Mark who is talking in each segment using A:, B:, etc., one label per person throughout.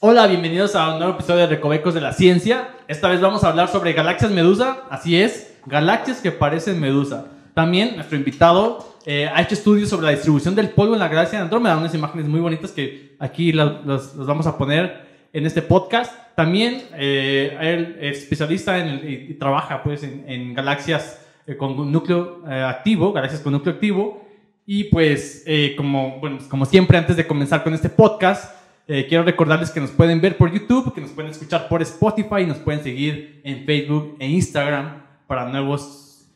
A: Hola, bienvenidos a un nuevo episodio de Recovecos de la Ciencia. Esta vez vamos a hablar sobre galaxias medusa, así es, galaxias que parecen medusa. También nuestro invitado eh, ha hecho estudios sobre la distribución del polvo en la galaxia de Andrómeda, unas imágenes muy bonitas que aquí las vamos a poner en este podcast. También eh, él es especialista en y trabaja pues, en, galaxias eh, con núcleo activo, galaxias con núcleo activo. Y pues, como, bueno, como siempre, antes de comenzar con este podcast, eh, quiero recordarles que nos pueden ver por YouTube, que nos pueden escuchar por Spotify y nos pueden seguir en Facebook e Instagram para nuevas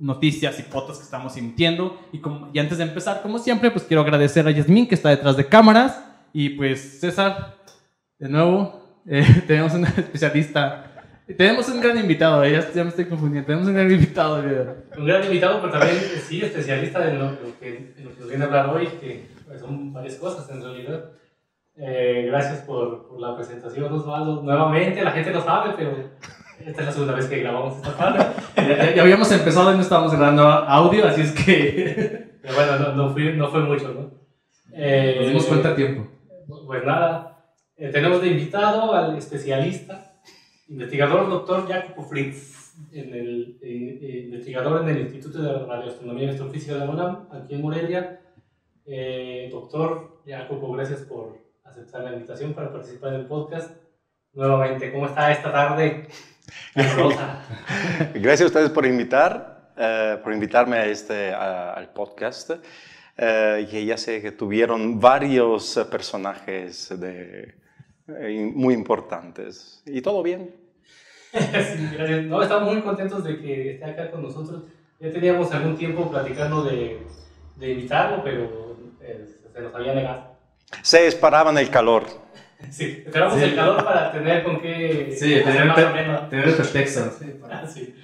A: noticias y fotos que estamos emitiendo. Y, como, y antes de empezar, como siempre, pues quiero agradecer a Yasmin que está detrás de cámaras. Y pues César, de nuevo, eh, tenemos una especialista. Tenemos un gran invitado, eh, ya, me estoy confundiendo. Tenemos un gran invitado.
B: Un gran invitado, pero también sí, especialista en lo, en lo que nos viene a hablar hoy, que pues, son varias cosas en realidad. Eh, gracias por, por, la presentación, Osvaldo. Nuevamente, la gente no sabe, pero esta es la segunda vez que grabamos esta parte.
A: ya, habíamos empezado y no estábamos grabando audio, así es que.
B: bueno, no, no, fui, no, fue mucho, ¿no?
A: Eh, Nos dimos cuenta a tiempo.
B: Pues nada, eh, tenemos de invitado al especialista, investigador doctor Jacopo Fritz, en el, investigador en el Instituto de Radioastronomía y Astrofísica de la UNAM, aquí en Morelia. doctor Jacopo, gracias por aceptar la invitación para participar en el podcast. Nuevamente, ¿cómo está esta tarde?
C: Gracias a ustedes por invitar, eh, por invitarme a este, al podcast. Eh, y ya sé que tuvieron varios personajes de, eh, muy importantes. ¿Y todo bien?
B: sí, gracias. No, estamos muy contentos de que esté acá con nosotros. Ya teníamos algún tiempo platicando de, de invitarlo, pero se nos había negado.
C: Se esperaban el calor.
B: Sí, esperamos el calor para tener con qué...
A: Sí, tener, más o menos. tener el pretexto.
B: Sí,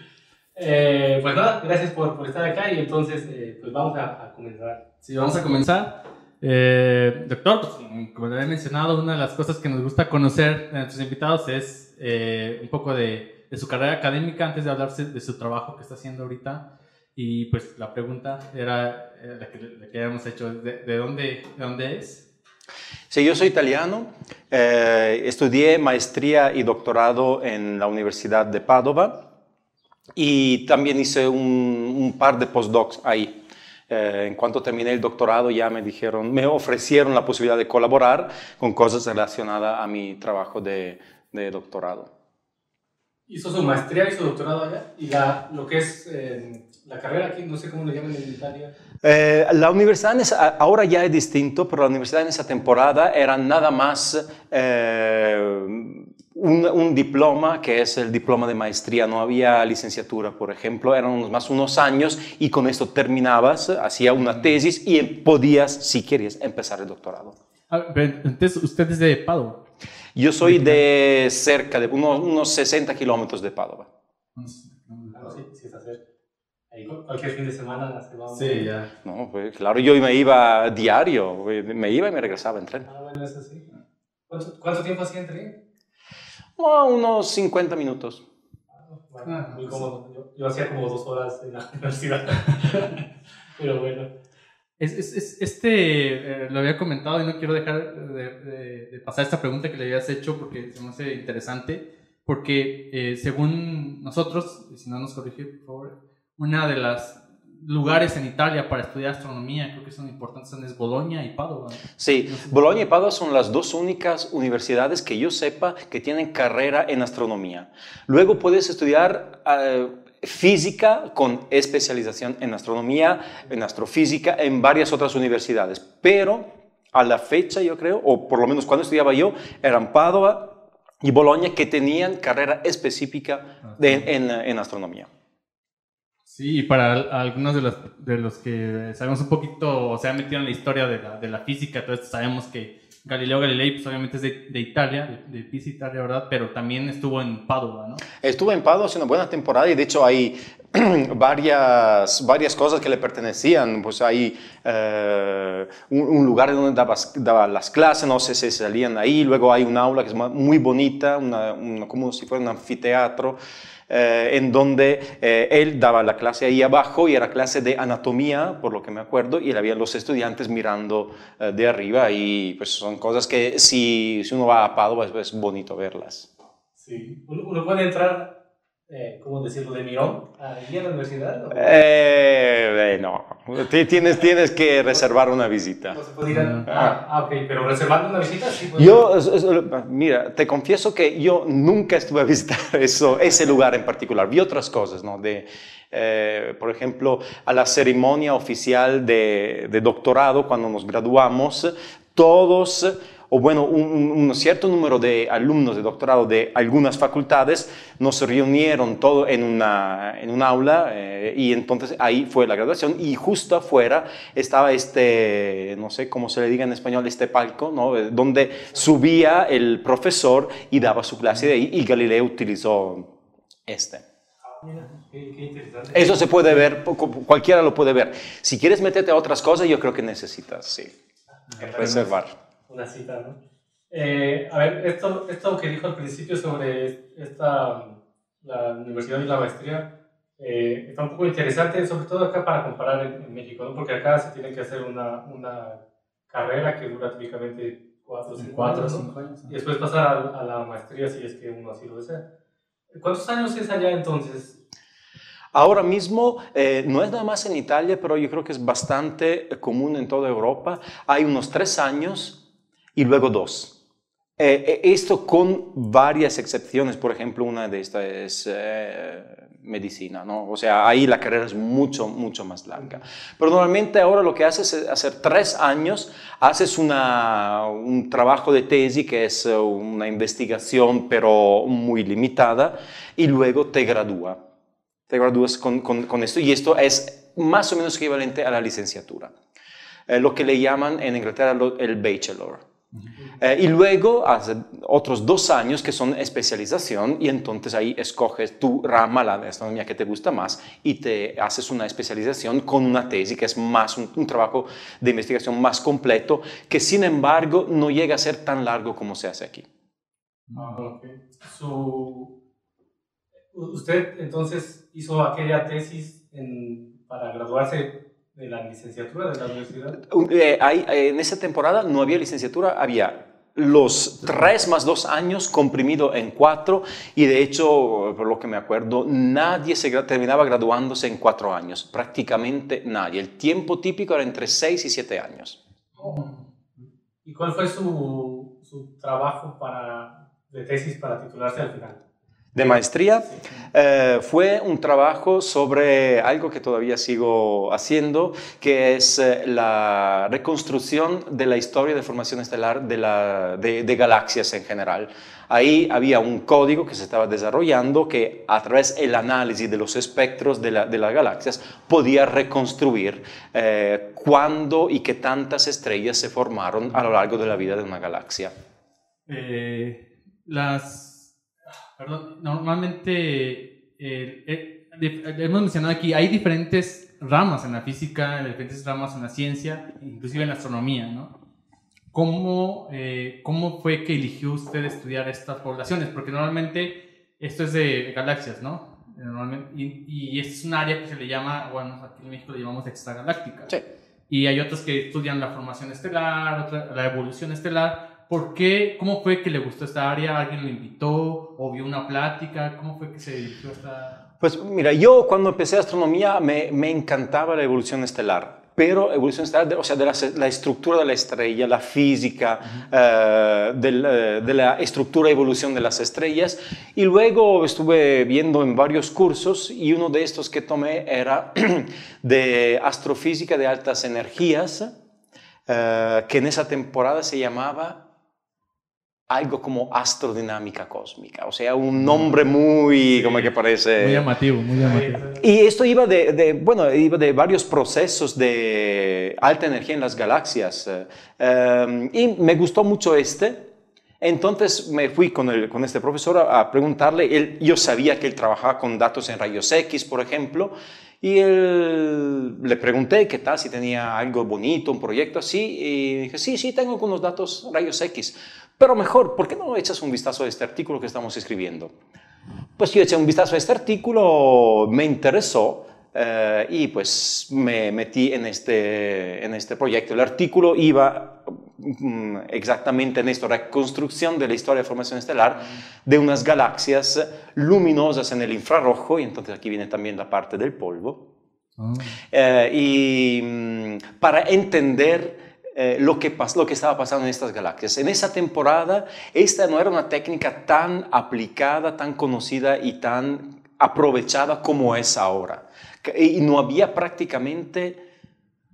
B: eh, pues nada, gracias por, por, estar acá y entonces eh, pues vamos a, a, comenzar.
A: Sí, vamos a comenzar. Eh, doctor, pues, como le he mencionado, una de las cosas que nos gusta conocer de nuestros invitados es un poco de, de, su carrera académica antes de hablarse de su trabajo que está haciendo ahorita. Y pues la pregunta era la que, la que habíamos hecho, ¿de, de dónde, ¿de dónde es?
C: Sí, yo soy italiano, eh, estudié maestría y doctorado en la Universidad de Padova y también hice un, par de postdocs ahí. Eh, en cuanto terminé el doctorado ya me dijeron, me ofrecieron la posibilidad de colaborar con cosas relacionadas a mi trabajo de, de doctorado.
B: ¿Hizo su maestría y su doctorado allá? ¿Y la, lo que es eh, la carrera aquí, no sé cómo le llaman en Italia?
C: Eh, la universidad ahora ya es distinto, pero la universidad en esa temporada era nada más eh, un, un, diploma, que es el diploma de maestría, no había licenciatura, por ejemplo, eran más unos años y con esto terminabas, hacía una tesis y podías, si querías, empezar el doctorado.
A: Ah, entonces, ¿usted es de Padua?
C: Yo soy de cerca de unos, unos 60 kilómetros de Padova.
B: Ah, sí, sí está cerca. Cualquier fin de semana se va.
A: Sí, ya.
C: No, pues claro, yo me iba diario, me iba y me regresaba en tren.
B: Ah, bueno, eso sí. ¿Cuánto, cuánto tiempo hacía en tren?
C: unos 50 minutos.
B: Ah, bueno, muy cómodo. Yo, yo hacía como dos horas en la universidad. Pero bueno.
A: Es, es, este, eh, lo había comentado y no quiero dejar de, de, pasar esta pregunta que le habías hecho porque se me hace interesante, porque eh, según nosotros, si no nos corrige por favor, una de las lugares en Italia para estudiar astronomía, creo que son importantes, son es Bolonia y Padova.
C: Sí, Bolonia y Padova son las dos únicas universidades que yo sepa que tienen carrera en astronomía. Luego puedes estudiar... Uh, física con especialización en astronomía, en astrofísica, en varias otras universidades. Pero a la fecha, yo creo, o por lo menos cuando estudiaba yo, eran Padua y Bolonia que tenían carrera específica en, astronomía.
A: Sí, y para algunos de los, de los que sabemos un poquito, o se han metido en la historia de la, de la física, entonces sabemos que Galileo Galilei, pues obviamente es de, de Italia, de, de, Italia, ¿verdad? Pero también estuvo en Padua, ¿no?
C: Estuvo en Padua hace una buena temporada y de hecho hay varias, varias cosas que le pertenecían. Pues hay eh, un, lugar donde daba, daba, las clases, no sé si salían ahí. Luego hay un aula que es muy bonita, una, como si fuera un anfiteatro. Eh, en donde eh, él daba la clase ahí abajo y era clase de anatomía, por lo que me acuerdo, y había los estudiantes mirando de arriba y pues son cosas que si, si uno va a Padua pues, es bonito verlas.
B: Sí, uno puede entrar eh, ¿cómo decirlo, de mirón allí a la universidad?
C: Eh, eh, no, tienes, tienes que reservar una visita.
B: No se puede ir a... ah, ah, ok, pero reservando una visita sí
C: puede Yo, mira, te confieso que yo nunca estuve a visitar eso, ese lugar en particular. Vi otras cosas, ¿no? De, eh, por ejemplo, a la ceremonia oficial de, de doctorado, cuando nos graduamos, todos o bueno, un, cierto número de alumnos de doctorado de algunas facultades nos reunieron todo en, una, en un aula eh, y entonces ahí fue la graduación y justo afuera estaba este, no sé cómo se le diga en español, este palco, ¿no? Eh, donde subía el profesor y daba su clase de ahí y Galileo utilizó este. Eso se puede ver, cualquiera lo puede ver. Si quieres meterte a otras cosas, yo creo que necesitas, sí, reservar
B: una cita, ¿no? Eh, a ver, esto, esto que dijo al principio sobre esta, la universidad y la maestría, eh, está un poco interesante, sobre todo acá para comparar en, México, ¿no? Porque acá se tiene que hacer una, una carrera que dura típicamente 4 o 5 años, y después pasar a, la maestría si es que uno así lo desea. ¿Cuántos años es allá entonces?
C: Ahora mismo eh, no es nada más en Italia, pero yo creo que es bastante común en toda Europa. Hay unos tres años y luego dos. Eh, eh, esto con varias excepciones, por ejemplo, una de estas es eh, medicina, ¿no? O sea, ahí la carrera es mucho, mucho más larga. Pero normalmente ahora lo que haces es hacer tres años, haces una, un trabajo de tesis que es una investigación pero muy limitada y luego te gradúa. Te gradúas con, con, con esto y esto es más o menos equivalente a la licenciatura. lo que le llaman en Inglaterra el bachelor. Eh, y luego hace otros dos años que son especialización y entonces ahí escoges tu rama, la astronomía que te gusta más y te haces una especialización con una tesis que es más un, trabajo de investigación más completo que sin embargo no llega a ser tan largo como se hace aquí.
B: Ah, usted entonces hizo aquella tesis para graduarse de la licenciatura de la universidad?
C: Eh, eh, en esa temporada no había licenciatura, había los tres más dos años comprimido en cuatro y de hecho, por lo que me acuerdo, nadie se terminaba graduándose en cuatro años, prácticamente nadie. El tiempo típico era entre seis y siete años.
B: ¿Y cuál fue su, su trabajo para, de tesis para titularse al final?
C: De maestría, eh, fue un trabajo sobre algo que todavía sigo haciendo, que es eh, la reconstrucción de la historia de formación estelar de, la, de, galaxias en general. Ahí había un código que se estaba desarrollando que a través del análisis de los espectros de, de las galaxias podía reconstruir eh, cuándo y qué tantas estrellas se formaron a lo largo de la vida de una galaxia.
A: las Perdón, normalmente eh, eh, hemos mencionado aquí, hay diferentes ramas en la física, diferentes ramas en la ciencia, inclusive en la astronomía, ¿no? ¿Cómo, eh, ¿Cómo fue que eligió usted estudiar estas poblaciones? Porque normalmente esto es de galaxias, ¿no? Normalmente, y, y es un área que se le llama, bueno, aquí en México le llamamos extragaláctica. Sí. Y hay otros que estudian la formación estelar, otra, la evolución estelar, ¿Por qué? ¿Cómo fue que le gustó esta área? ¿Alguien lo invitó o vio una plática? ¿Cómo fue que se dirigió a esta...?
C: Pues mira, yo cuando empecé astronomía me, me encantaba la evolución estelar pero evolución estelar, o sea, de la, estructura de la estrella, la física, eh, de, de, la estructura y evolución de las estrellas. Y luego estuve viendo en varios cursos y uno de estos que tomé era de astrofísica de altas energías, eh, que en esa temporada se llamaba algo como astrodinámica cósmica, o sea, un nombre muy, como que parece...
A: Muy llamativo, muy llamativo.
C: Y esto iba de, bueno, iba de varios procesos de alta energía en las galaxias. Eh, y me gustó mucho este, Entonces me fui con, el, con este profesor a, a preguntarle, él, yo sabía que él trabajaba con datos en rayos X, por ejemplo, y él, le pregunté qué tal, si tenía algo bonito, un proyecto así, y dije, sí, sí, tengo algunos datos rayos X, pero mejor, ¿por qué no echas un vistazo a este artículo que estamos escribiendo? Pues yo eché un vistazo a este artículo, me interesó, eh, y pues me metí en este, en este proyecto. El artículo iba mm, exactamente en esto, reconstrucción de la historia de formación estelar de unas galaxias luminosas en el infrarrojo, y entonces aquí viene también la parte del polvo.
A: Ah.
C: Eh, y mm, para entender eh, lo, que lo que estaba pasando en estas galaxias. En esa temporada, esta no era una técnica tan aplicada, tan conocida y tan aprovechada como es ahora. Y no había prácticamente,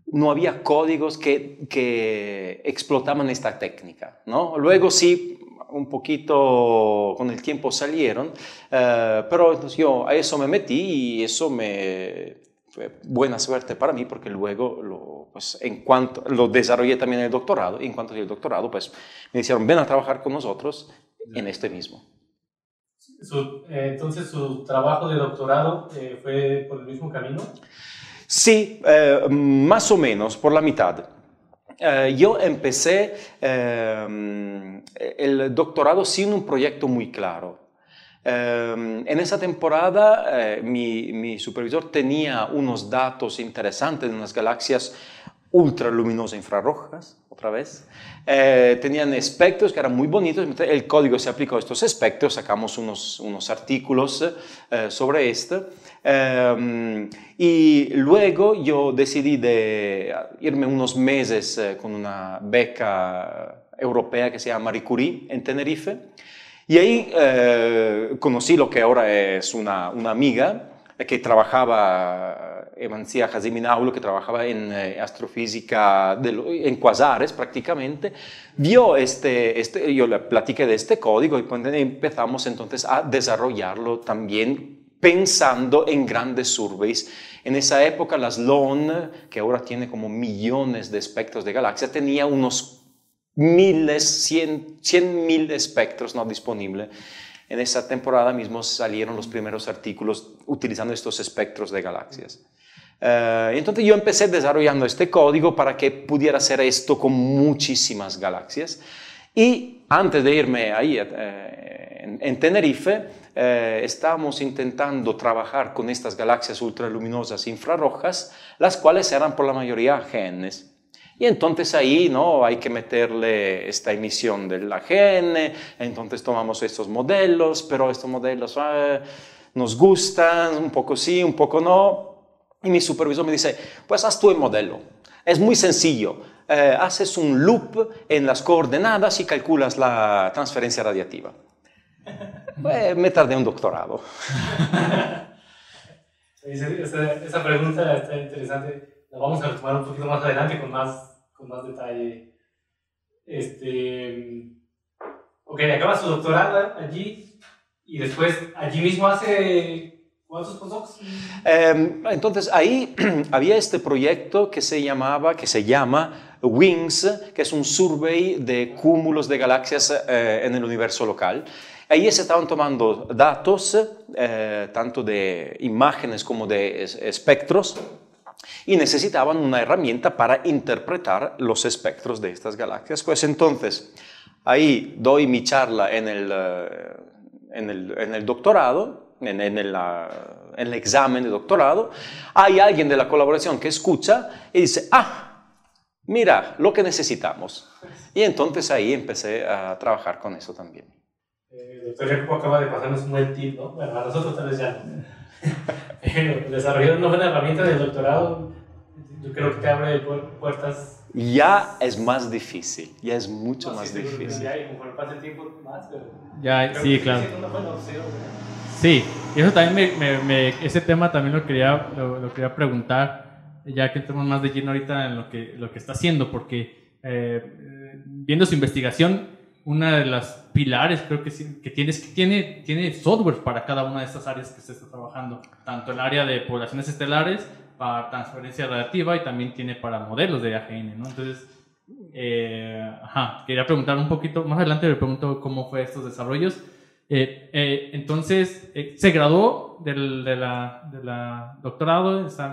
C: no había códigos que, que explotaban esta técnica. ¿no? Luego sí, un poquito con el tiempo salieron, eh, pero yo a eso me metí y eso me fue buena suerte para mí porque luego lo, pues, en cuanto, lo desarrollé también en el doctorado y en cuanto al doctorado pues me dijeron ven a trabajar con nosotros en este mismo.
B: Su- eh, entonces, su trabajo de doctorado eh, fue por el mismo camino.
C: Sí, eh, más o menos, por la mitad. Eh, yo empecé eh, el doctorado sin un proyecto muy claro. Eh, en esa temporada eh, mi, mi supervisor tenía unos datos interesantes de unas galaxias ultraluminosas infrarrojas, otra vez. Eh, tenían espectros que eran muy bonitos, el código se aplicó a estos espectros, sacamos unos, unos artículos eh, sobre esto. Eh, y luego yo decidí de irme unos meses eh, con una beca europea que se llama Marie Curie en Tenerife. Y ahí eh, conocí lo que ahora es una, una amiga que trabajaba, Evancia Jaziminaulo, que trabajaba en eh, astrofísica, de en quasares prácticamente, vio este, este, yo le platiqué de este código y empezamos entonces a desarrollarlo también pensando en grandes surveys. En esa época las LON, que ahora tiene como millones de espectros de galaxias, tenía unos miles, cien, cien mil espectros no disponibles. En esa temporada mismo salieron los primeros artículos utilizando estos espectros de galaxias. Eh, entonces yo empecé desarrollando este código para que pudiera hacer esto con muchísimas galaxias. Y antes de irme ahí eh, en, en Tenerife, eh, estábamos intentando trabajar con estas galaxias ultraluminosas infrarrojas, las cuales eran por la mayoría genes. Y entonces ahí ¿no? hay que meterle esta emisión del AGN, entonces tomamos estos modelos, pero estos modelos eh, nos gustan, un poco sí, un poco no. Y mi supervisor me dice, pues haz tú el modelo. Es muy sencillo. Eh, haces un loop en las coordenadas y calculas la transferencia radiativa. Eh, me tardé un doctorado.
B: Esa, esa pregunta está interesante. La vamos a retomar un poquito más adelante con más, con más detalle. Este, ok, acaba su doctorado allí y después allí mismo hace cuántos?
C: Eh, entonces ahí había este proyecto que se llamaba, que se llama WINGS, que es un survey de cúmulos de galaxias eh, en el universo local. Ahí se estaban tomando datos, eh, tanto de imágenes como de es- espectros, y necesitaban una herramienta para interpretar los espectros de estas galaxias. Pues entonces, ahí doy mi charla en el, eh, en el, en el doctorado, en, en el, en el examen de doctorado, hay alguien de la colaboración que escucha y dice, ah, mira, lo que necesitamos. Y entonces ahí empecé a trabajar con eso también.
B: Eh, doctor Jacopo acaba de pasarnos un buen tip, ¿no? Bueno, a nosotros tal vez ya. Desarrollar una buena herramienta del doctorado, yo creo que te abre pu- puertas.
C: Ya es más difícil, ya es mucho
B: No,
C: más
B: sí,
C: difícil.
B: Ya, y conforme pasa el tiempo más, pero.
A: Ya, sí, claro. Sí, y eso también me, me- me- ese tema también lo quería, lo, lo quería preguntar, ya que entramos más de lleno ahorita en lo que, lo que está haciendo, porque eh, viendo su investigación, una de las pilares creo que, sí- que tiene, es que tiene, tiene software para cada una de estas áreas que se está trabajando, tanto el área de poblaciones estelares, para transferencia radiativa y también tiene para modelos de AGN, ¿no? Entonces, Eh, ajá, quería preguntar un poquito, más adelante le pregunto cómo fue estos desarrollos. Eh, eh, entonces, se graduó del de la, de doctorado, está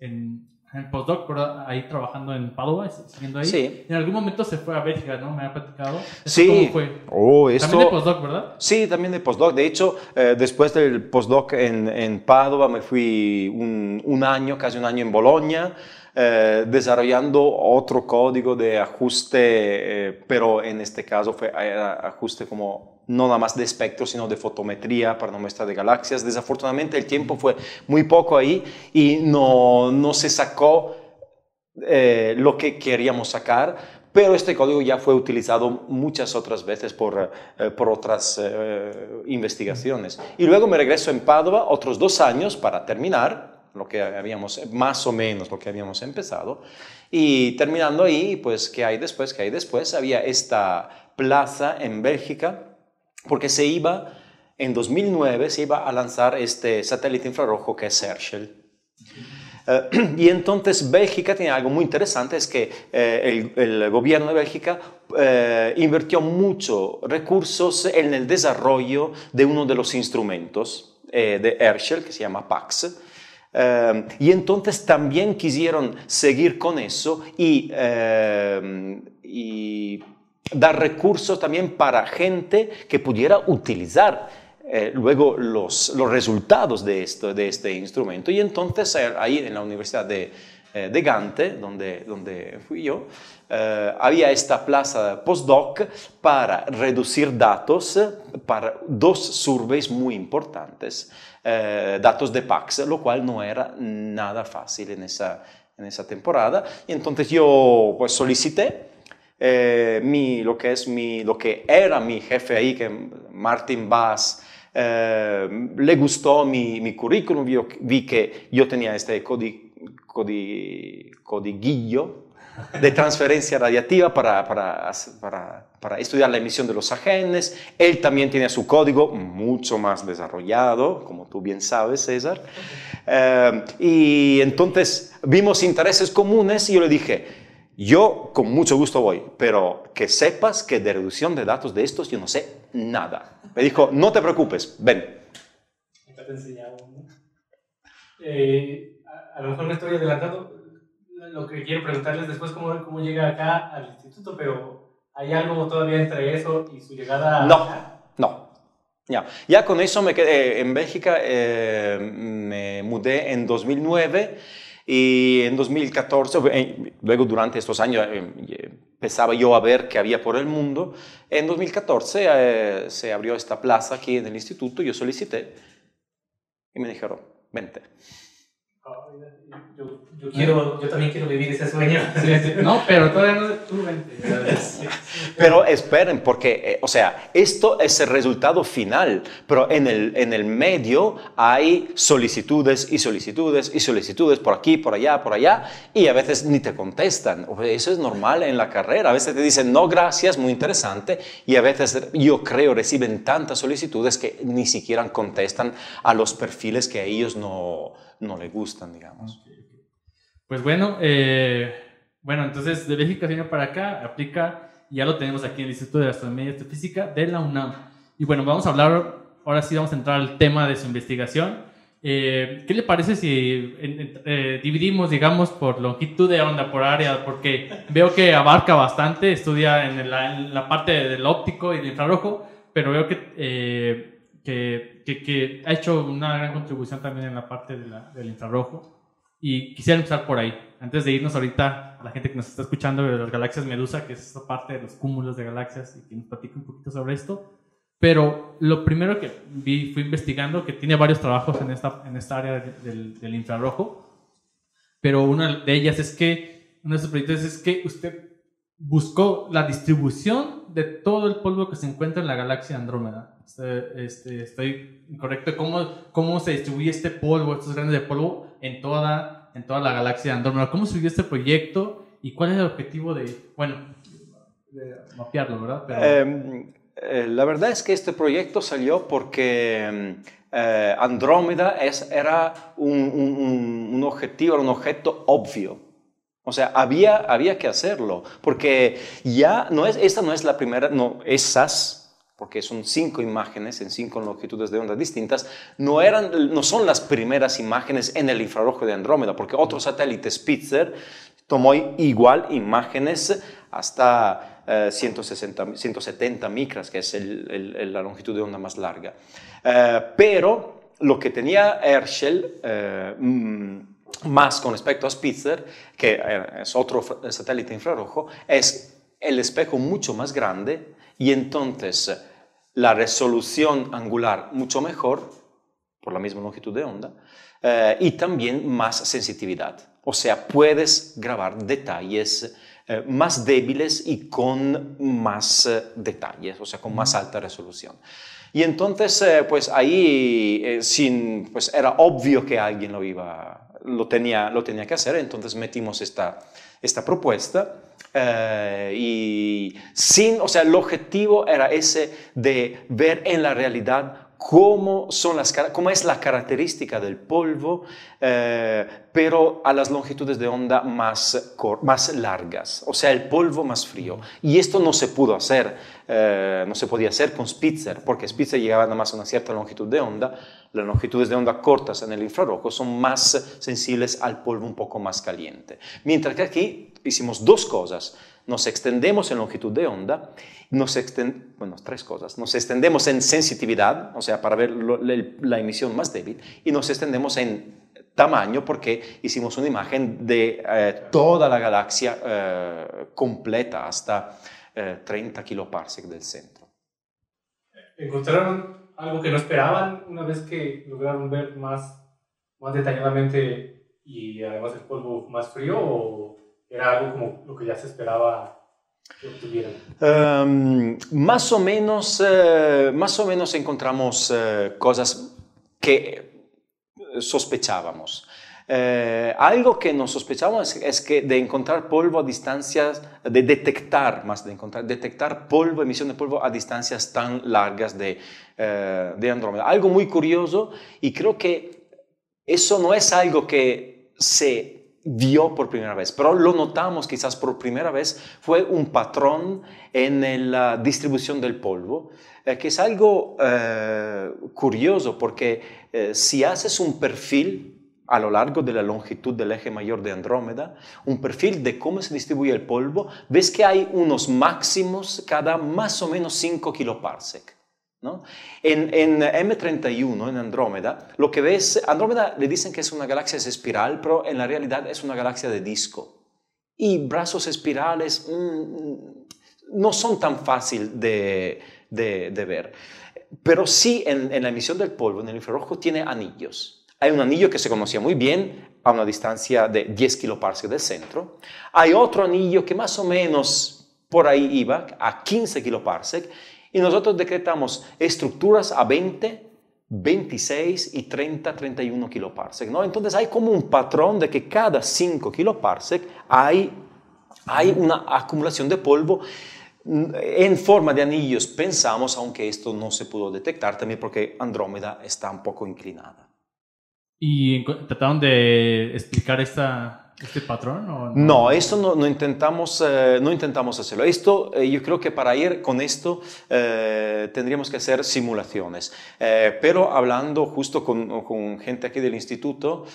A: en, en postdoc, pero ahí trabajando en Padua, siguiendo ahí.
C: Sí.
A: En algún momento se fue a Bélgica, ¿no? Me ha platicado. ¿Eso
C: Sí.
A: ¿Cómo fue?
C: Oh,
A: También de postdoc, ¿verdad?
C: Sí, también de postdoc. De hecho, eh, después del postdoc en, en Padua, me fui un, un año, casi un año en Bolonia, eh, desarrollando otro código de ajuste, eh, pero en este caso fue era ajuste como no nada más de espectro, sino de fotometría para una muestra de galaxias. Desafortunadamente el tiempo fue muy poco ahí y no, no se sacó eh, lo que queríamos sacar, pero este código ya fue utilizado muchas otras veces por, eh, por otras eh, investigaciones. Y luego me regreso en Padua otros dos años para terminar lo que habíamos, más o menos lo que habíamos empezado. Y terminando ahí, pues, ¿qué hay después? ¿Qué hay después? Había esta plaza en Bélgica, porque se iba, en 2009, se iba a lanzar este satélite infrarrojo que es Herschel. Eh, y entonces Bélgica tiene algo muy interesante, es que eh, el, el gobierno de Bélgica eh, invirtió muchos recursos en el desarrollo de uno de los instrumentos eh, de Herschel, que se llama PAX. Eh, y entonces también quisieron seguir con eso y, eh, y dar recursos también para gente que pudiera utilizar eh, luego los, los resultados de, esto, de este instrumento. Y entonces eh, ahí en la Universidad de, eh, de Gante, donde, donde fui yo, había esta plaza postdoc para reducir datos para dos surveys muy importantes, datos de PAX, lo cual no era nada fácil en esa, en esa temporada. Y entonces yo pues solicité eh, mi, lo, que es mi, lo que era mi jefe ahí, que Martin Bass, eh, le gustó mi, mi currículum, vio- vi que yo tenía este codi, codi- codiguillo de transferencia radiativa para, para, para, para estudiar la emisión de los agenes. Él también tiene su código mucho más desarrollado, como tú bien sabes, César. Eh, y entonces vimos intereses comunes y yo le dije, yo con mucho gusto voy, pero que sepas que de reducción de datos de estos yo no sé nada. Me dijo, no te preocupes, ven.
B: Acá te. Eh, a, a lo mejor me estoy adelantando. Lo que quiero preguntarles después, cómo, cómo llega acá al instituto, pero ¿hay algo todavía entre eso y su llegada
C: No. No. Ya, ya con eso me quedé en Bélgica, eh, me mudé en 2009 y en 2014, eh, luego durante estos años eh, empezaba yo a ver qué había por el mundo. En 2014 eh, se abrió esta plaza aquí en el instituto, yo solicité y me dijeron, vente.
B: Yo, yo, quiero, yo también quiero vivir ese sueño.
A: Sí, sí. No, pero todavía no. Tú vente.
C: Pero esperen, porque, eh, o sea, esto es el resultado final, pero en el, en el medio hay solicitudes y solicitudes y solicitudes por aquí, por allá, por allá, y a veces ni te contestan. O sea, Eso es normal en la carrera. A veces te dicen, no, gracias, muy interesante, y a veces yo creo reciben tantas solicitudes que ni siquiera contestan a los perfiles que a ellos no, no les gustan, digamos.
A: Pues bueno, eh, bueno, entonces de Bélgica viene para acá, aplica, ya lo tenemos aquí en el Instituto de Astronomía y Astrofísica de la UNAM. Y bueno, vamos a hablar, ahora sí vamos a entrar al tema de su investigación. Eh, ¿Qué le parece si eh, dividimos, digamos, por longitud de onda, por área? Porque veo que abarca bastante, estudia en la, en la parte del óptico y del infrarrojo, pero veo que, eh, que, que- que ha hecho una gran contribución también en la parte de la- del infrarrojo. Y quisiera empezar por ahí, antes de irnos ahorita a la gente que nos está escuchando de las galaxias Medusa, que es esta parte de los cúmulos de galaxias, y que nos platique un poquito sobre esto. Pero lo primero que vi, fui investigando, que tiene varios trabajos en esta, en esta área de- del, del infrarrojo, pero una de ellas es que, uno de sus proyectos es que usted buscó la distribución de todo el polvo que se encuentra en la galaxia Andrómeda. Este, este, estoy incorrecto. ¿Cómo, ¿Cómo se distribuye este polvo, estos grandes de polvo, en toda, en toda la galaxia Andrómeda? ¿Cómo surgió este proyecto y cuál es el objetivo de, bueno, de mapearlo, verdad? Pero,
C: Eh, eh, la verdad es que este proyecto salió porque eh, Andrómeda es, era un- un- un objetivo, era un objeto obvio. O sea, había, había que hacerlo, porque ya no es, esta no es la primera, no, esas, porque son cinco imágenes en cinco longitudes de onda distintas, no, eran, no son las primeras imágenes en el infrarrojo de Andrómeda, porque otro satélite Spitzer tomó igual imágenes hasta 160, 170 micras, que es la longitud de onda más larga. Eh, pero lo que tenía Herschel, eh, mm, más con respecto a Spitzer, que es otro satélite infrarrojo, es el espejo mucho más grande y entonces la resolución angular mucho mejor, por la misma longitud de onda, eh, y también más sensitividad. O sea, puedes grabar detalles eh, más débiles y con más eh, detalles, o sea, con más alta resolución. Y entonces, pues ahí sin, pues era obvio que alguien lo iba lo tenía, lo tenía que hacer, entonces metimos esta, esta propuesta. Eh, y sin, o sea, el objetivo era ese de ver en la realidad cómo, son las, cómo es la característica del polvo, eh, pero a las longitudes de onda más, más largas, o sea, el polvo más frío. Y esto no se pudo hacer, eh, no se podía hacer con Spitzer, porque Spitzer llegaba nada más a una cierta longitud de onda, las longitudes de onda cortas en el infrarrojo son más sensibles al polvo un poco más caliente. Mientras que aquí hicimos dos cosas. Nos extendemos en longitud de onda, nos bueno, tres cosas. Nos extendemos en sensitividad, o sea, para ver la emisión más débil, y nos extendemos en tamaño porque hicimos una imagen de eh, toda la galaxia eh, completa hasta 30 eh, kiloparsec del centro.
B: Encontraron algo que no esperaban una vez que lograron ver más, más detalladamente y además el polvo más frío o era algo como lo que ya se esperaba que obtuvieran?
C: Em, más, o menos, eh, más o menos encontramos eh, cosas que sospechábamos. Eh, algo que nos sospechamos es, que de encontrar polvo a distancias, de detectar, más de encontrar, detectar polvo, emisión de polvo a distancias tan largas de, eh, de Andrómeda. Algo muy curioso y creo que eso no es algo que se vio por primera vez, pero lo notamos quizás por primera vez, fue un patrón en la distribución del polvo, eh, que es algo curioso porque si haces un perfil a lo largo de la longitud del eje mayor de Andrómeda, un perfil de cómo se distribuye el polvo, ves que hay unos máximos cada más o menos 5 kiloparsec. ¿No? En, en, M31, en Andrómeda, lo que ves, Andrómeda le dicen que es una galaxia espiral, pero en la realidad es una galaxia de disco. Y brazos espirales mm, no son tan fácil de, de, ver. Pero sí en, en la emisión del polvo, en el infrarrojo, tiene anillos. Hay un anillo que se conocía muy bien a una distancia de 10 kiloparsecs del centro. Hay otro anillo que más o menos por ahí iba, a 15 kiloparsecs, y nosotros decretamos estructuras a 20, 26 y 30, 31 kiloparsec. ¿no? Entonces hay como un patrón de que cada 5 kiloparsec hay, hay una acumulación de polvo en forma de anillos, pensamos, aunque esto no se pudo detectar también porque Andrómeda está un poco inclinada.
A: ¿Y trataron de explicar esta, este patrón? ¿o
C: no? no, esto no, no intentamos, eh, no intentamos hacerlo. Esto, eh, yo creo que para ir con esto eh, tendríamos que hacer simulaciones. pero hablando justo con, con, gente aquí del instituto,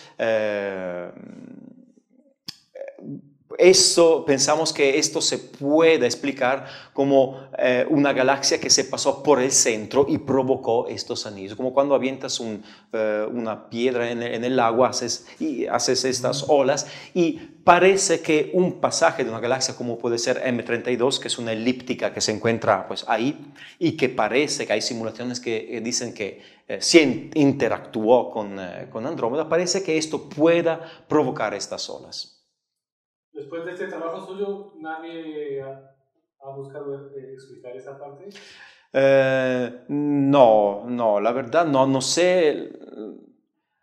C: eso, pensamos que esto se puede explicar como eh, una galaxia que se pasó por el centro y provocó estos anillos, como cuando avientas eh, una piedra en el, agua haces, y haces estas olas y parece que un pasaje de una galaxia como puede ser M32, que es una elíptica que se encuentra pues ahí y que parece que hay simulaciones que dicen que eh, si interactuó con, con Andrómeda, parece que esto pueda provocar estas olas
B: después de este trabajo suyo, nadie ha, buscado eh, explicar esa parte.
C: Eh, no, no, la verdad no, no sé.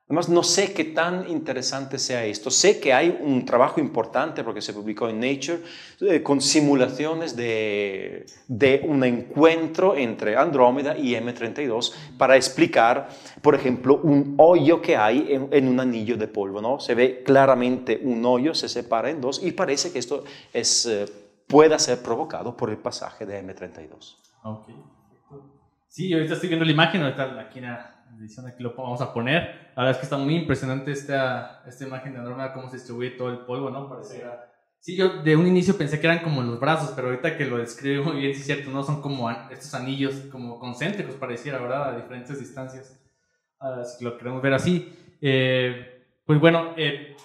C: Además, no sé qué tan interesante sea esto. Sé que hay un trabajo importante porque se publicó en Nature eh, con simulaciones de, de, un encuentro entre Andrómeda y M32 para explicar, por ejemplo, un hoyo que hay en, un anillo de polvo. ¿no? Se ve claramente un hoyo, se separa en dos y parece que esto es, eh, pueda ser provocado por el pasaje de M32.
A: Okay. Sí, ahorita estoy viendo la imagen, ahorita aquí en edición aquí lo vamos a poner. La verdad es que está muy impresionante esta, esta imagen de Andrómeda, cómo se distribuye todo el polvo, ¿no? Pareciera... Sí, yo de un inicio pensé que eran como los brazos, pero ahorita que lo describe muy bien, sí es cierto, ¿no? Son como estos anillos como concéntricos, pareciera, ¿verdad? A diferentes distancias. Uh, si lo queremos ver así. Eh, pues bueno, eh,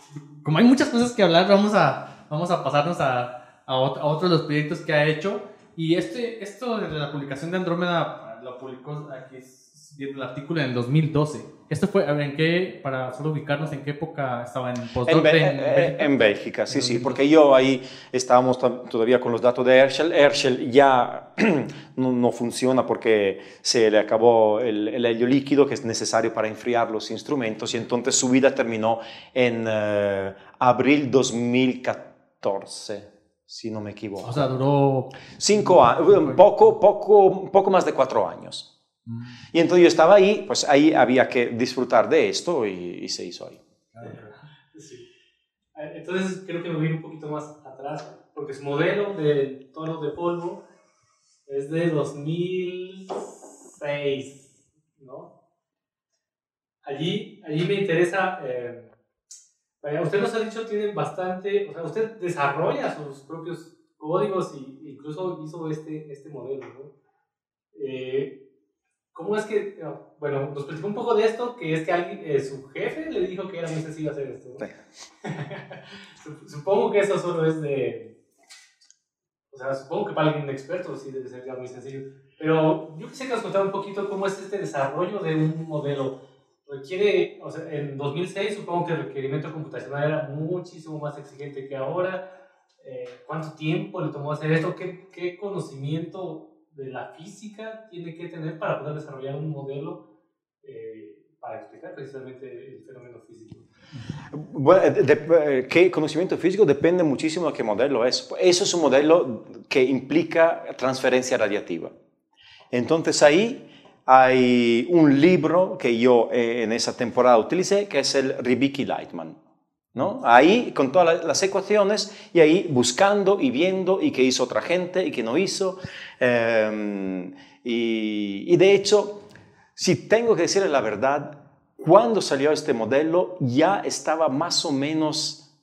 A: como hay muchas cosas que hablar, vamos a, vamos a pasarnos a, a, otros de los proyectos que ha hecho. Y este, esto de la publicación de Andrómeda lo publicó aquí viendo el artículo en el 2012. Esto fue, a ver, ¿en qué, para solo ubicarnos, en qué época estaba en postdoc?
C: En, en, Bélgica? en, Bélgica, sí, sí, porque yo ahí estábamos todavía con los datos de Herschel. Herschel ya no, no, funciona porque se le acabó el, el, helio líquido que es necesario para enfriar los instrumentos y entonces su vida terminó en uh, abril 2014 si no me equivoco.
A: O sea, duró...
C: Cinco años, poco, poco, poco más de cuatro años. Y entonces yo estaba ahí, pues ahí había que disfrutar de esto y, y se hizo ahí.
B: Sí. Entonces creo que me voy un poquito más atrás, porque su modelo de tono de polvo es de 2006, ¿no? Allí, allí me interesa, eh, usted nos ha dicho, tiene bastante, o sea, usted desarrolla sus propios códigos e incluso hizo este, este modelo, ¿no? Eh, ¿Cómo es que, bueno, nos platicó un poco de esto, que es que alguien, eh, su jefe le dijo que era muy sencillo hacer esto? supongo que eso solo es de, o sea, supongo que para alguien experto sí debe ser ya muy sencillo. Pero yo quisiera que nos contara un poquito cómo es este desarrollo de un modelo. Requiere, o sea, en 2006 supongo que el requerimiento computacional era muchísimo más exigente que ahora. Eh, ¿Cuánto tiempo le tomó hacer esto? ¿Qué, qué conocimiento de la física tiene que tener para poder desarrollar un modelo eh, para explicar precisamente el fenómeno físico?
C: Bueno, de, de, ¿Qué conocimiento físico? Depende muchísimo de qué modelo es. Eso es un modelo que implica transferencia radiativa. Entonces ahí hay un libro que yo eh, en esa temporada utilicé, que es el Ribicki-Lightman. ¿No? Ahí con todas las ecuaciones y ahí buscando y viendo y qué hizo otra gente y qué no hizo. Eh, y, de hecho, si tengo que decirle la verdad, cuando salió este modelo ya estaba más o menos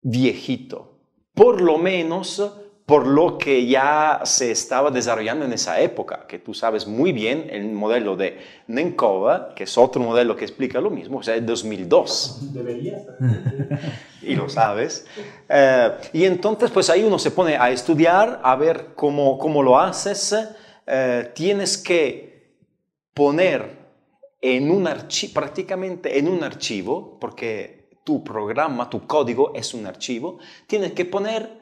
C: viejito. Por lo menos por lo que ya se estaba desarrollando en esa época, que tú sabes muy bien, el modelo de Nenkova, que es otro modelo que explica lo mismo, o sea, es 2002.
B: Debería
C: y lo sabes. Eh, y entonces, pues ahí uno se pone a estudiar, a ver cómo, cómo lo haces. Eh, tienes que poner en un archivo, prácticamente en un archivo, porque tu programa, tu código es un archivo, tienes que poner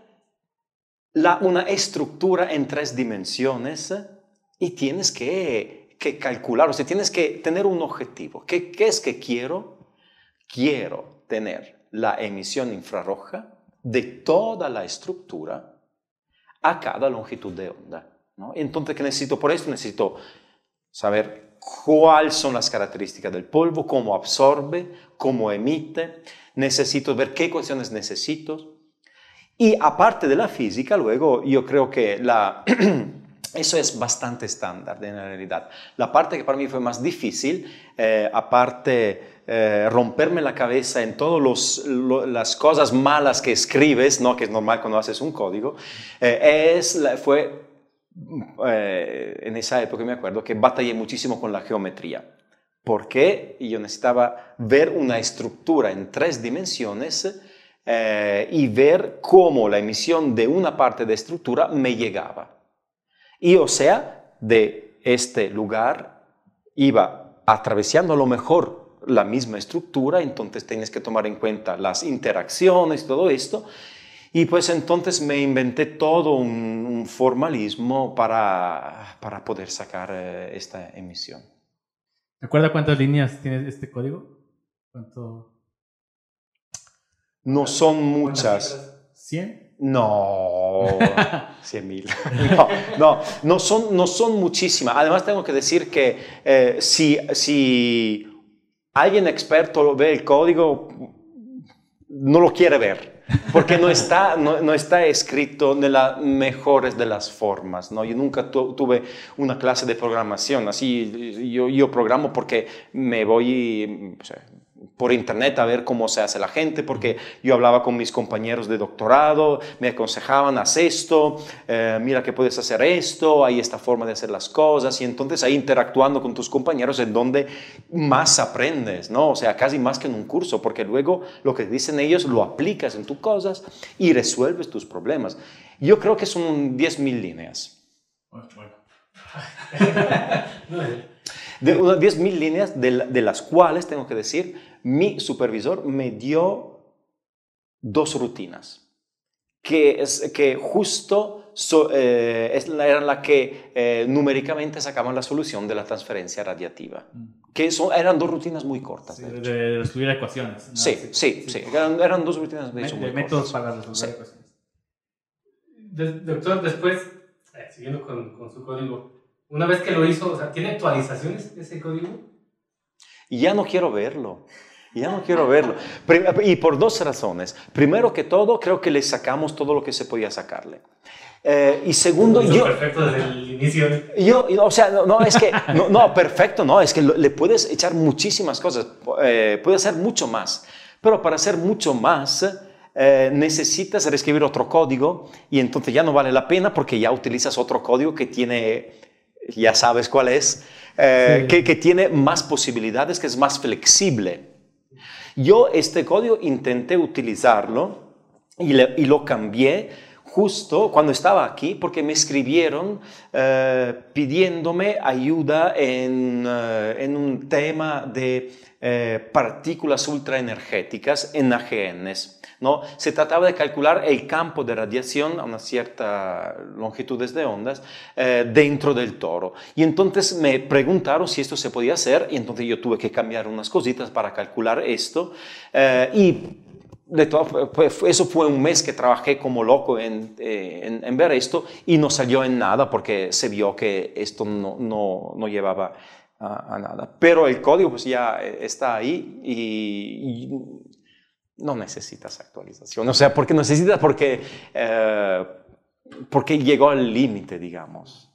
C: la, una estructura en tres dimensiones y tienes que, que, calcular, o sea, tienes que tener un objetivo. ¿Qué, ¿Qué, es que quiero? Quiero tener la emisión infrarroja de toda la estructura a cada longitud de onda. ¿no? Entonces, ¿qué necesito? Por esto necesito saber cuáles son las características del polvo, cómo absorbe, cómo emite. Necesito ver qué cuestiones necesito, y aparte de la física, luego yo creo que la, eso es bastante estándar en realidad. La parte que para mí fue más difícil, eh, aparte eh, romperme la cabeza en todas las cosas malas que escribes, ¿no? que es normal cuando haces un código, eh, es, fue en esa época me acuerdo que batallé muchísimo con la geometría. Porque yo necesitaba ver una estructura en tres dimensiones eh, y ver cómo la emisión de una parte de estructura me llegaba. Y o sea, de este lugar iba atravesando a lo mejor la misma estructura, entonces tienes que tomar en cuenta las interacciones, todo esto. Y pues entonces me inventé todo un, un formalismo para, para poder sacar eh, esta emisión.
A: ¿Recuerda cuántas líneas tiene este código? ¿Cuánto?
C: No son muchas.
B: cifras.
A: ¿100?
C: No, 100 mil. No, no, no son, no son muchísimas. Además, tengo que decir que eh, si, si alguien experto ve el código, no lo quiere ver, porque no está, no, no está escrito de las mejores de las formas. ¿no? Yo nunca tu- tuve una clase de programación, así yo, yo programo porque me voy o sea, por internet a ver cómo se hace la gente, porque yo hablaba con mis compañeros de doctorado, me aconsejaban, haz esto, eh, mira que puedes hacer esto, hay esta forma de hacer las cosas, y entonces ahí interactuando con tus compañeros es donde más aprendes, ¿no? O sea, casi más que en un curso, porque luego lo que dicen ellos lo aplicas en tus cosas y resuelves tus problemas. Yo creo que son 10.000 líneas.
A: Bueno, bueno.
B: No, eh,
C: De unas 10.000 líneas, de las cuales, tengo que decir, mi supervisor me dio dos rutinas, que, es, que justo so- eh, es eran las que eh, numéricamente sacaban la solución de la transferencia radiativa, que son, eran dos rutinas muy cortas.
A: Sí,
C: de
A: de, resolver ecuaciones. ¿no?
C: Sí, sí, sí, eran, eran dos rutinas de hecho muy
A: métodos
C: cortas.
A: para resolver
C: Sí.
A: ecuaciones.
B: de- doctor, después, eh, siguiendo con, con su código, una vez que lo hizo, o sea, ¿tiene actualizaciones ese código?
C: Ya no quiero verlo. Ya no quiero verlo. Y por dos razones. Primero que todo, creo que le sacamos todo lo que se podía sacarle. Eh, y segundo, yo,
B: perfecto desde el inicio.
C: yo, o sea, no, no, es que, no, no, perfecto, no, es que le puedes echar muchísimas cosas, eh, puede hacer mucho más, pero para hacer mucho más eh, necesitas reescribir otro código y entonces ya no vale la pena porque ya utilizas otro código que tiene, ya sabes cuál es, eh,
A: Sí.
C: que, que tiene más posibilidades, que es más flexible. Yo este código intenté utilizarlo y, lo cambié justo cuando estaba aquí porque me escribieron eh, pidiéndome ayuda en, eh, en un tema de eh, partículas ultraenergéticas en AGNs. ¿No? Se trataba de calcular el campo de radiación a una cierta longitudes de ondas eh, dentro del toro. Y entonces me preguntaron si esto se podía hacer y entonces yo tuve que cambiar unas cositas para calcular esto. eh, y de todo, eso fue un mes que trabajé como loco en, eh, en- en ver esto y no salió en nada porque se vio que esto no, no, no llevaba a, nada. Pero el código pues ya está ahí y no necesitas actualización. O sea, porque necesitas porque, eh, porque llegó al límite, digamos.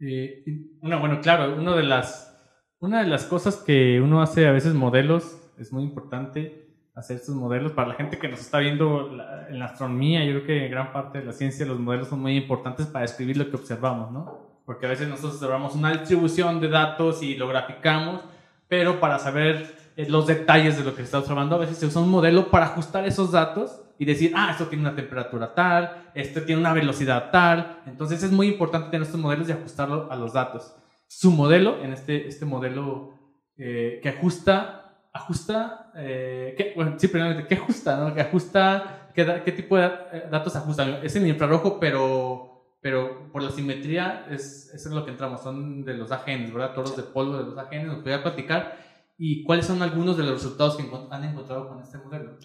A: Eh, una, bueno, claro, una de, las, una de las cosas que uno hace a veces modelos, es muy importante hacer estos modelos. Para la gente que nos está viendo en la astronomía, yo creo que en gran parte de la ciencia los modelos son muy importantes para describir lo que observamos, ¿no? Porque a veces nosotros observamos una distribución de datos y lo graficamos, pero para saber los detalles de lo que está observando, a veces se usa un modelo para ajustar esos datos y decir, ah, esto tiene una temperatura tal, este tiene una velocidad tal. Entonces es muy importante tener estos modelos y ajustarlo a los datos. Su modelo, en este, este modelo eh, que ajusta, ajusta, eh, ¿qué? bueno, sí, primeramente, ¿qué ajusta? No? Que ajusta, ¿qué, da- qué tipo de eh, datos ajusta? Es en infrarrojo, pero, pero por la simetría es, eso es lo que entramos, son de los AGNs, ¿verdad? Toros de polvo de los AGNs, nos podría platicar. ¿Y cuáles son algunos de los resultados que han encontrado con este modelo?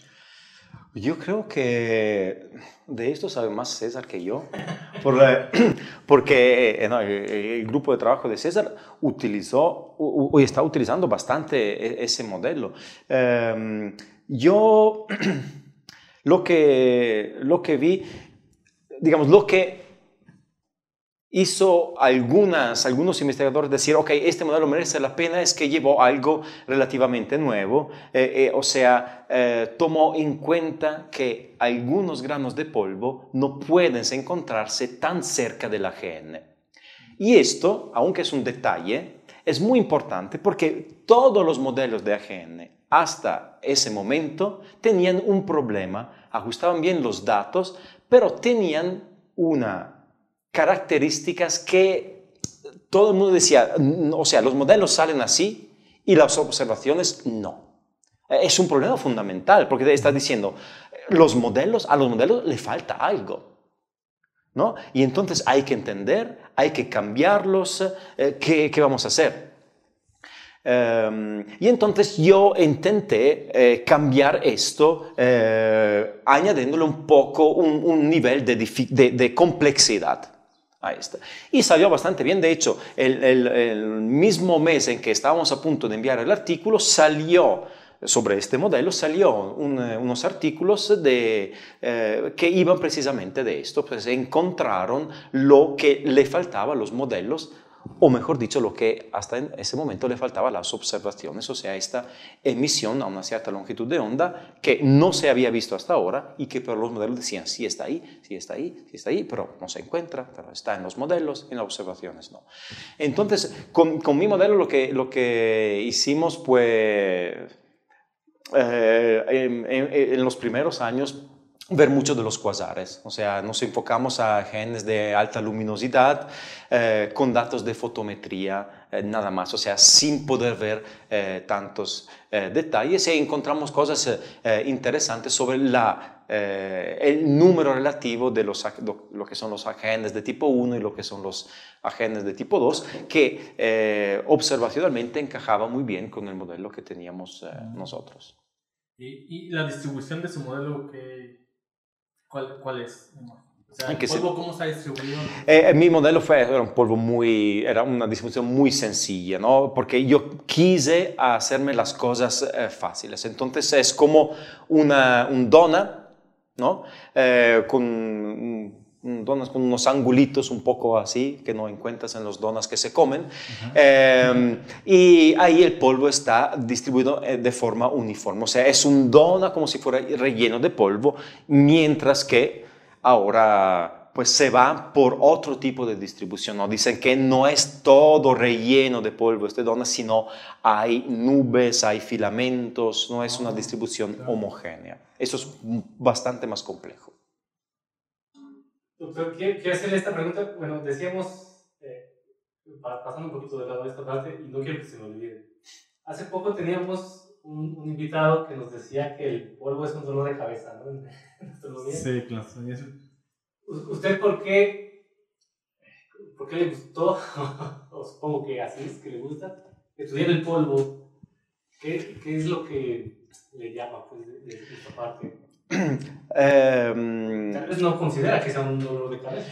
C: Yo creo que de esto sabe más César que yo, porque eh, el, grupo de trabajo de César utilizó u- está utilizando bastante e- ese modelo. Em, yo lo que, lo que vi, digamos, lo que hizo algunas, algunos investigadores decir, ok, este modelo merece la pena, es que llevó algo relativamente nuevo, eh, eh, o sea, eh, tomó en cuenta que algunos granos de polvo no pueden encontrarse tan cerca del AGN. Y esto, aunque es un detalle, es muy importante porque todos los modelos de AGN hasta ese momento tenían un problema, ajustaban bien los datos, pero tenían una características que todo el mundo decía, "Mm, o sea, los modelos salen así y las observaciones no. Eh, Es un problema fundamental porque estás diciendo, los modelos, a los modelos le falta algo. ¿no? Y entonces hay que entender, hay que cambiarlos, eh, ¿qué, qué vamos a hacer? Em, y entonces yo intenté eh, cambiar esto eh, añadiéndole un poco un, un nivel de, de, de, complejidad Y salió bastante bien, de hecho, el, el, mismo mes en que estábamos a punto de enviar el artículo, salió sobre este modelo, salió un, unos artículos de, eh, que iban precisamente de esto, pues encontraron lo que le faltaba a los modelos o mejor dicho, lo que hasta en ese momento le faltaba las observaciones, o sea, esta emisión a una cierta longitud de onda que no se había visto hasta ahora y que por los modelos decían, sí está ahí, sí está ahí, sí está ahí, pero no se encuentra, pero está en los modelos, en las observaciones no. Entonces, con, con mi modelo lo que, lo que hicimos, pues, eh, en, en, en los primeros años, ver muchos de los cuasares, o sea, nos enfocamos a genes de alta luminosidad eh, con datos de fotometría, eh, nada más, o sea, sin poder ver eh, tantos eh, detalles. Y encontramos cosas eh, interesantes sobre la, eh, el número relativo de los, lo que son los genes de tipo 1 y lo que son los genes de tipo 2, que observacionalmente encajaba muy bien con el modelo que teníamos nosotros.
A: ¿Y, ¿Y, la distribución de su modelo que ¿Cuál, cuál es? O sea, ¿el polvo se... cómo está distribuido?
C: Eh, mi modelo fue, era un polvo muy, era una distribución muy sencilla, ¿no? Porque yo quise hacerme las cosas eh, fáciles. Entonces es como una, un dona, ¿no? Eh, con donas con unos angulitos un poco así, que no encuentras en los donas que se comen. Uh -huh. eh, y ahí el polvo está distribuido eh, de forma uniforme. O sea, es un dona como si fuera relleno de polvo, mientras que ahora pues se va por otro tipo de distribución. ¿no? Dicen que no es todo relleno de polvo este dona, sino hay nubes, hay filamentos, no es una distribución homogénea. Eso es bastante más complejo.
B: Doctor, quiero hacerle esta pregunta. Bueno, decíamos, eh, pasando un poquito de lado de esta parte, y no quiero que se me olvide. Hace poco teníamos un, un invitado que nos decía que el polvo es un dolor de cabeza, ¿no?
A: sí, claro.
B: ¿Usted por qué, por qué le gustó, o supongo que así es que le gusta, estudiar el polvo? ¿Qué, qué es lo que le llama pues, de, de esta parte?
C: Um,
B: Tal vez no considera que sea un dolor de cabeza.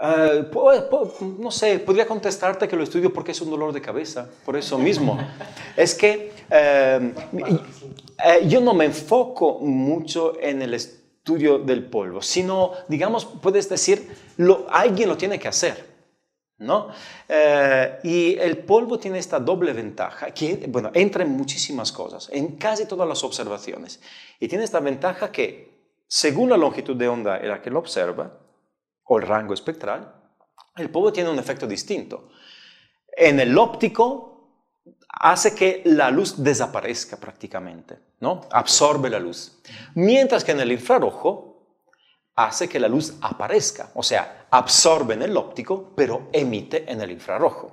C: Uh, pues, pues, no sé, podría contestarte que lo estudio porque es un dolor de cabeza, por eso mismo. es que uh, uh, yo no me enfoco mucho en el estudio del polvo, sino, digamos, puedes decir, lo, alguien lo tiene que hacer. ¿No? Eh, y el polvo tiene esta doble ventaja, que, bueno, entra en muchísimas cosas, en casi todas las observaciones. Y tiene esta ventaja que, según la longitud de onda en la que lo observa, o el rango espectral, el polvo tiene un efecto distinto. En el óptico, hace que la luz desaparezca prácticamente, ¿no? Absorbe la luz. Mientras que en el infrarrojo, hace que la luz aparezca, o sea, absorbe en el óptico, pero emite en el infrarrojo.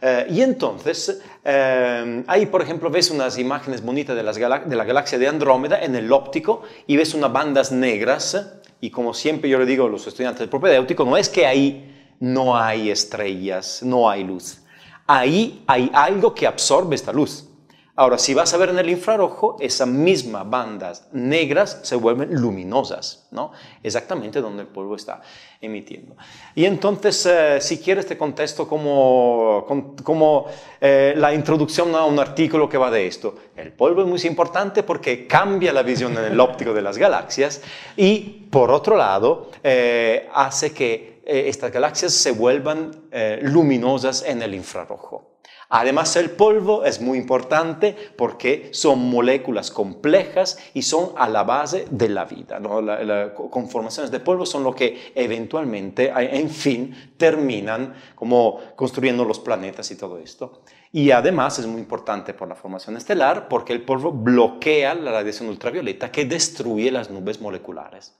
C: Eh, y entonces, eh, ahí por ejemplo ves unas imágenes bonitas de, la galaxia de Andrómeda en el óptico y ves unas bandas negras, y como siempre yo le digo a los estudiantes del propedéutico, no es que ahí no hay estrellas, no hay luz. Ahí hay algo que absorbe esta luz. Ahora, si vas a ver en el infrarrojo, esas mismas bandas negras se vuelven luminosas, ¿no? Exactamente donde el polvo está emitiendo. Y entonces, eh, si quieres, te contesto como, como eh, la introducción a un artículo que va de esto. El polvo es muy importante porque cambia la visión en el óptico de las galaxias y, por otro lado, eh, hace que estas galaxias se vuelvan luminosas en el infrarrojo. Además, el polvo es muy importante porque son moléculas complejas y son a la base de la vida. Las la conformaciones de polvo son lo que eventualmente, en fin, terminan como construyendo los planetas y todo esto. Y además es muy importante por la formación estelar porque el polvo bloquea la radiación ultravioleta que destruye las nubes moleculares.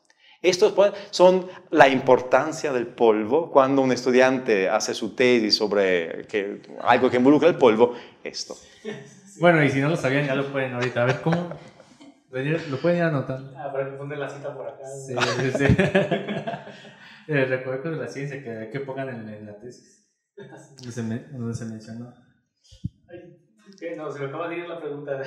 C: Estos son la importancia del polvo cuando un estudiante hace su tesis sobre que, algo que involucra el polvo, esto.
A: Bueno, y si no lo sabían, ya lo pueden ahorita. A ver cómo. Lo pueden ir anotando.
B: Ah, para que pongan la cita por acá.
A: Sí, sí, sí. El recuerdo de la ciencia que, que pongan en, en la tesis. Donde se, me, donde se mencionó.
B: Sí, no, se me acaba de ir la pregunta.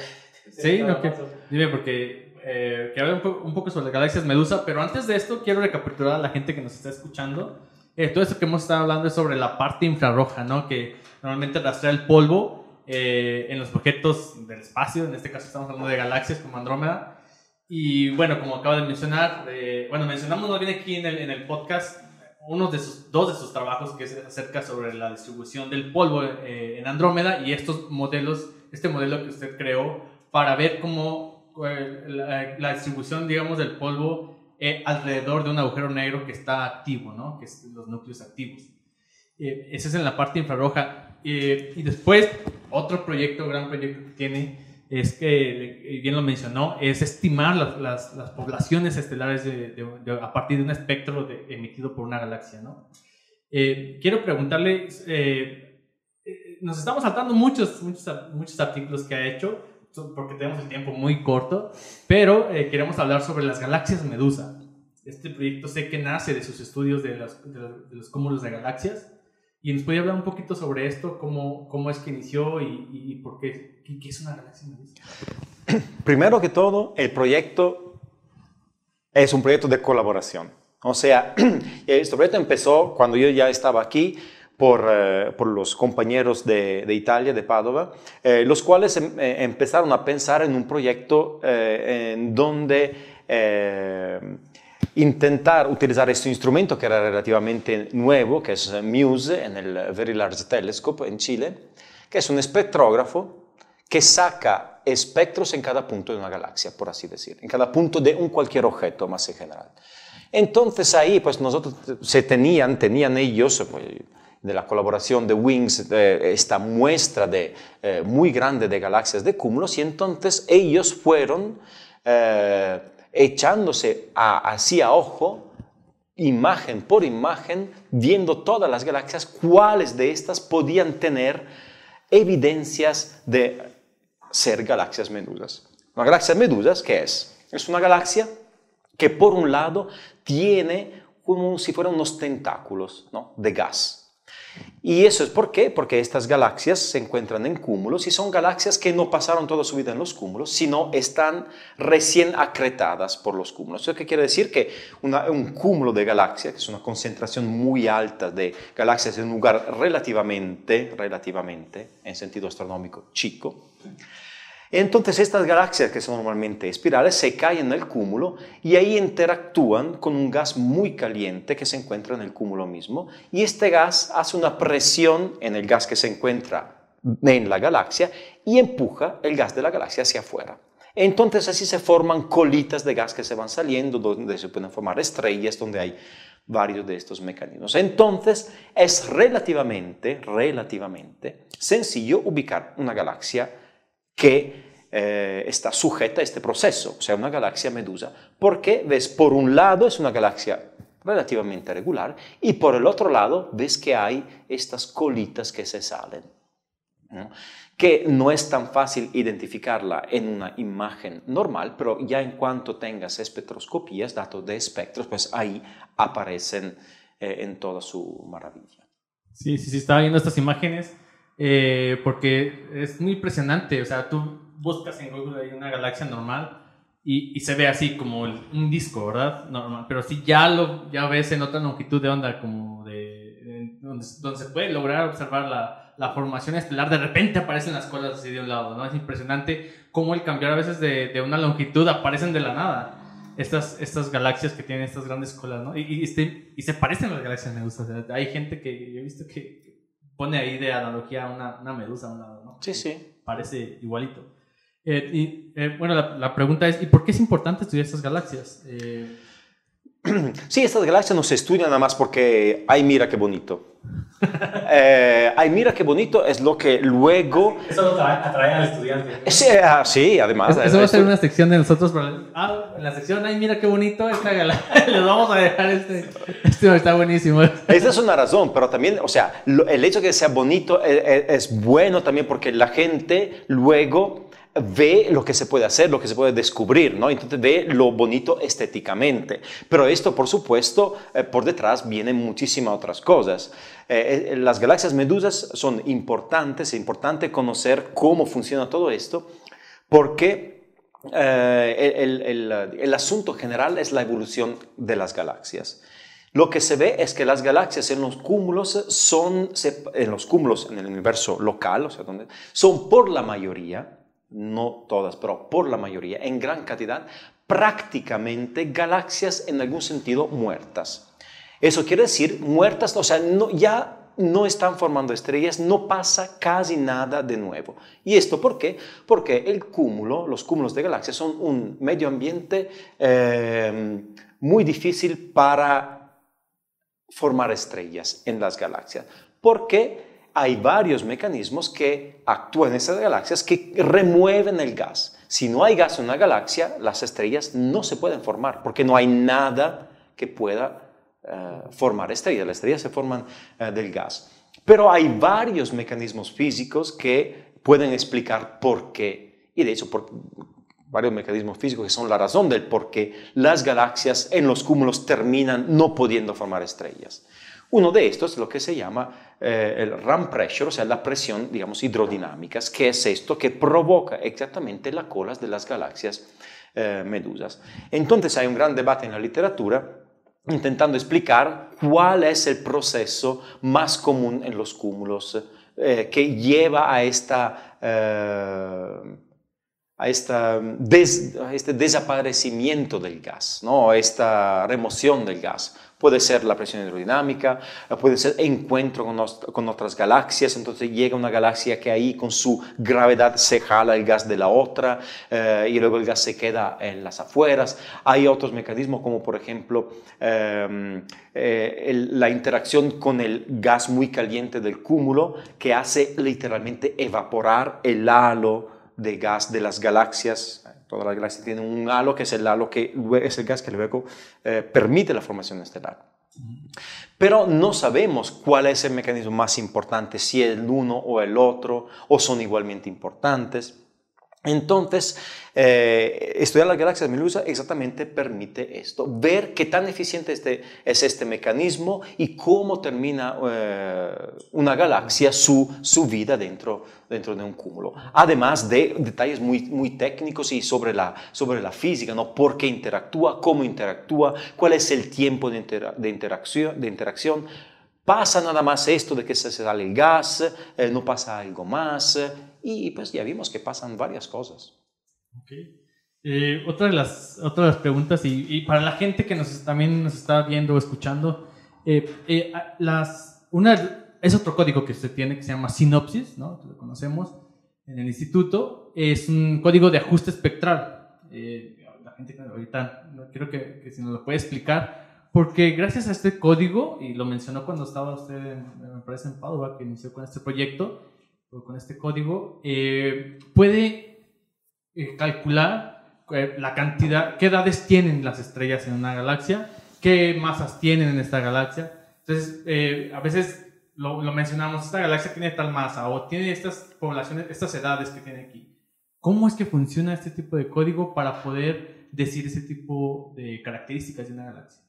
A: Sí, no, que, dime, porque eh, que hable un, poco sobre las galaxias Medusa, pero antes de esto quiero recapitular a la gente que nos está escuchando. Eh, todo esto que hemos estado hablando es sobre la parte infrarroja, ¿no? Que normalmente rastrea el polvo eh, en los objetos del espacio, en este caso estamos hablando de galaxias como Andrómeda. Y bueno, como acaba de mencionar, eh, bueno, mencionamos viene aquí en el, en el podcast uno de sus, dos de sus trabajos que es acerca sobre la distribución del polvo eh, en Andrómeda y estos modelos, este modelo que usted creó para ver cómo la, la, distribución, digamos, del polvo eh, alrededor de un agujero negro que está activo, ¿no? Que es los núcleos activos. Eh, ese es en la parte infrarroja. y después, otro proyecto, gran proyecto que tiene, es que, bien lo mencionó, es estimar las, las, las poblaciones estelares de, de, de, a partir de un espectro emitido por una galaxia, ¿no? Eh, quiero preguntarle, eh, nos estamos saltando muchos, muchos, muchos artículos que ha hecho, porque tenemos el tiempo muy corto, pero eh, queremos hablar sobre las galaxias Medusa. Este proyecto sé que nace de sus estudios de los, de de los cúmulos de galaxias. Y nos puede hablar un poquito sobre esto, cómo, cómo es que inició y, y por qué, qué, qué, es una galaxia Medusa.
C: Primero que todo, el proyecto es un proyecto de colaboración. O sea, este proyecto empezó cuando yo ya estaba aquí por, eh, por los compañeros de, de, Italia, de Padova, eh, los cuales em, eh, empezaron a pensar en un proyecto en donde intentar utilizar este instrumento que era relativamente nuevo, que es MUSE, en el Very Large Telescope en Chile, que es un espectrógrafo que saca espectros en cada punto de una galaxia, por así decir, en cada punto de un cualquier objeto más en general. Entonces ahí, pues nosotros se tenían, tenían ellos, pues, de la colaboración de WINGS, eh, esta muestra de, eh, muy grande de galaxias de cúmulos, y entonces ellos fueron eh, echándose a, así a ojo, imagen por imagen, viendo todas las galaxias, cuáles de estas podían tener evidencias de ser galaxias medusas. Una galaxia medusas, ¿qué es? Es una galaxia que por un lado tiene como si fueran unos tentáculos ¿no? de gas. Y eso es por qué? Porque estas galaxias se encuentran en cúmulos y son galaxias que no pasaron toda su vida en los cúmulos, sino están recién acretadas por los cúmulos. ¿Eso qué quiere decir? Que una, un cúmulo de galaxias, que es una concentración muy alta de galaxias en un lugar relativamente, relativamente, en sentido astronómico, chico, entonces estas galaxias que son normalmente espirales se caen en el cúmulo y ahí interactúan con un gas muy caliente que se encuentra en el cúmulo mismo y este gas hace una presión en el gas que se encuentra en la galaxia y empuja el gas de la galaxia hacia afuera. Entonces así se forman colitas de gas que se van saliendo, donde se pueden formar estrellas, donde hay varios de estos mecanismos. Entonces es relativamente, relativamente sencillo ubicar una galaxia que eh, está sujeta a este proceso, o sea, una galaxia medusa, porque ves, por un lado es una galaxia relativamente regular y por el otro lado ves que hay estas colitas que se salen, ¿no? que no es tan fácil identificarla en una imagen normal, pero ya en cuanto tengas espectroscopías, datos de espectros, pues ahí aparecen eh, en toda su maravilla.
A: Sí, sí, sí, estaba viendo estas imágenes eh, porque es muy impresionante. O sea, tú buscas en Google ahí una galaxia normal y, y se ve así como el, un disco, ¿verdad? Normal. Pero si ya lo ya ves en otra longitud de onda, como de, de donde, donde, se puede lograr observar la, la, formación estelar, de repente aparecen las colas así de un lado, ¿no? Es impresionante cómo el cambiar a veces de, de una longitud aparecen de la nada. Estas, estas galaxias que tienen estas grandes colas, ¿no? Y, y, este, y se parecen a las galaxias Medusa. O sea, hay gente que yo he visto que, pone ahí de analogía una, una medusa a un lado, ¿no?
C: Sí, sí.
A: Parece igualito. Eh, y eh, bueno, la, la, pregunta es, ¿y por qué es importante estudiar estas galaxias? Eh...
C: Sí, estas galaxias no se estudian nada más porque, ay, mira qué bonito. eh, ay, mira qué bonito es lo que luego...
B: Eso atrae, atrae al estudiante.
C: Sí, ah, sí además.
A: Eso, eso va a ser una sección de nosotros. Para, ah, en la sección, ay, mira qué bonito esta galaxia. Les vamos a dejar este. Este está buenísimo.
C: Esa es una razón, pero también, o sea, lo, el hecho de que sea bonito es, es, es bueno también porque la gente luego ve lo que se puede hacer, lo que se puede descubrir, ¿no? Entonces ve lo bonito estéticamente. Pero esto, por supuesto, eh, por detrás vienen muchísimas otras cosas. Eh, eh, las galaxias medusas son importantes, es importante conocer cómo funciona todo esto, porque el, el, asunto general es la evolución de las galaxias. Lo que se ve es que las galaxias en los cúmulos son, en los cúmulos en el universo local, o sea, donde, son por la mayoría, no todas, pero por la mayoría, en gran cantidad, prácticamente galaxias en algún sentido muertas. Eso quiere decir muertas, o sea, ya no están formando estrellas, no pasa casi nada de nuevo. ¿Y esto por qué? Porque el cúmulo, los cúmulos de galaxias son un medio ambiente eh, muy difícil para formar estrellas en las galaxias, porque hay varios mecanismos que actúan en esas galaxias que remueven el gas. Si no hay gas en una galaxia, las estrellas no se pueden formar, porque no hay nada que pueda eh, formar estrellas. Las estrellas se forman eh, del gas. Pero hay varios mecanismos físicos que pueden explicar por qué. Y de hecho, varios mecanismos físicos que son la razón del por qué las galaxias en los cúmulos terminan no pudiendo formar estrellas. Uno de estos es lo que se llama eh, el ram pressure, o sea, la presión, digamos, hidrodinámica, que es esto que provoca exactamente las colas de las galaxias eh, medusas. Entonces hay un gran debate en la literatura intentando explicar cuál es el proceso más común en los cúmulos eh, que lleva a esta a, esta este desaparecimiento del gas, ¿no? a esta remoción del gas. Puede ser la presión hidrodinámica, puede ser encuentro con, otras galaxias, entonces llega una galaxia que ahí con su gravedad se jala el gas de la otra eh, y luego el gas se queda en las afueras. Hay otros mecanismos como por ejemplo em, eh, la interacción con el gas muy caliente del cúmulo que hace literalmente evaporar el halo de gas de las galaxias. Todas las galaxias tienen un halo que es el halo que es el gas que luego eh, permite la formación estelar. Pero no sabemos cuál es el mecanismo más importante, si el uno o el otro, o son igualmente importantes. Entonces, eh, estudiar las galaxias Melusa exactamente permite esto, ver qué tan eficiente este, es este mecanismo y cómo termina eh, una galaxia su, su vida dentro, dentro de un cúmulo. Además de detalles muy, muy técnicos y sobre la, sobre la física, ¿no? por qué interactúa, cómo interactúa, cuál es el tiempo de, de, interacción, de interacción. ¿Pasa nada más esto de que se sale el gas? Eh, ¿No pasa algo más? Y pues ya vimos que pasan varias cosas.
A: Okay. Eh, otra, de las, otras preguntas, y, para la gente que nos, también nos está viendo o escuchando, eh, eh, las, una, es otro código que se tiene que se llama Sinopsis, ¿no? lo conocemos en el instituto, es un código de ajuste espectral. la gente que ahorita, creo que, que si nos lo puede explicar, porque gracias a este código, y lo mencionó cuando estaba usted, me parece, en Padua, que inició con este proyecto, con este código, eh, puede eh, calcular eh, la cantidad, qué edades tienen las estrellas en una galaxia, qué masas tienen en esta galaxia. Entonces, a veces lo, mencionamos, esta galaxia tiene tal masa o tiene estas poblaciones, estas edades que tiene aquí. ¿Cómo es que funciona este tipo de código para poder decir ese tipo de características de una galaxia?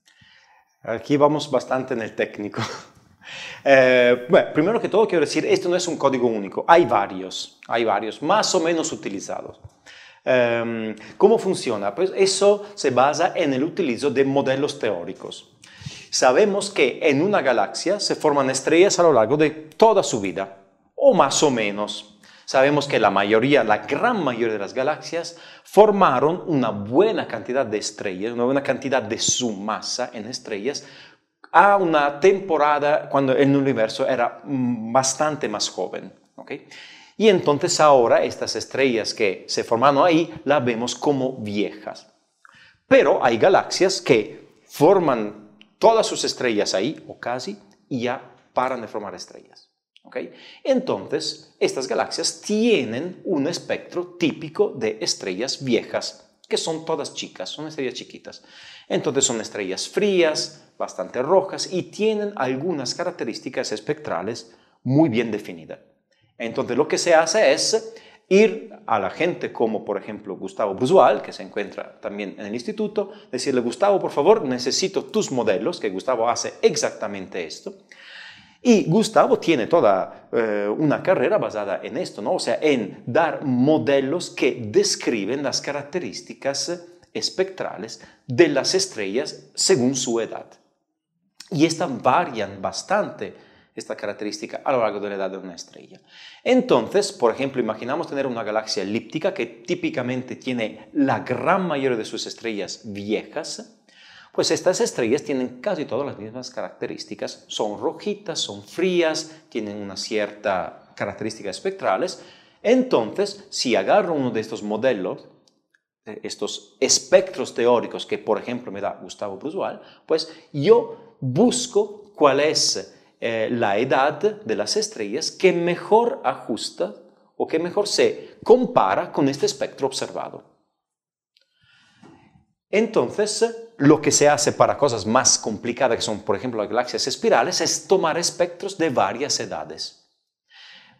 C: Aquí vamos bastante en el técnico. Eh, bueno, primero que todo quiero decir, esto no es un código único, hay varios, hay varios, más o menos utilizados. Em, ¿Cómo funciona? Pues eso se basa en el utilizo de modelos teóricos. Sabemos que en una galaxia se forman estrellas a lo largo de toda su vida, o más o menos. Sabemos que la mayoría, la gran mayoría de las galaxias formaron una buena cantidad de estrellas, una buena cantidad de su masa en estrellas a una temporada cuando el universo era mm, bastante más joven. Y entonces ahora estas estrellas que se formaron ahí las vemos como viejas. Pero hay galaxias que forman todas sus estrellas ahí, o casi, y ya paran de formar estrellas. Entonces, estas galaxias tienen un espectro típico de estrellas viejas, que son todas chicas, son estrellas chiquitas. Entonces son estrellas frías, bastante rojas y tienen algunas características espectrales muy bien definidas. Entonces lo que se hace es ir a la gente como por ejemplo Gustavo Brusual, que se encuentra también en el instituto, decirle, Gustavo, por favor, necesito tus modelos, que Gustavo hace exactamente esto. Y Gustavo tiene toda eh, una carrera basada en esto, ¿no? o sea, en dar modelos que describen las características espectrales de las estrellas según su edad. Y estas varian bastante esta característica a lo largo de la edad de una estrella. Entonces, por ejemplo, imaginamos tener una galaxia elíptica que típicamente tiene la gran mayoría de sus estrellas viejas, pues estas estrellas tienen casi todas las mismas características, son rojitas, son frías, tienen una cierta características espectrales. Entonces, si agarro uno de estos modelos, estos espectros teóricos que, por ejemplo, me da Gustavo Brusual, pues yo busco cuál es eh, la edad de las estrellas que mejor ajusta o que mejor se compara con este espectro observado. Entonces, lo que se hace para cosas más complicadas, que son, por ejemplo, las galaxias espirales, es tomar espectros de varias edades.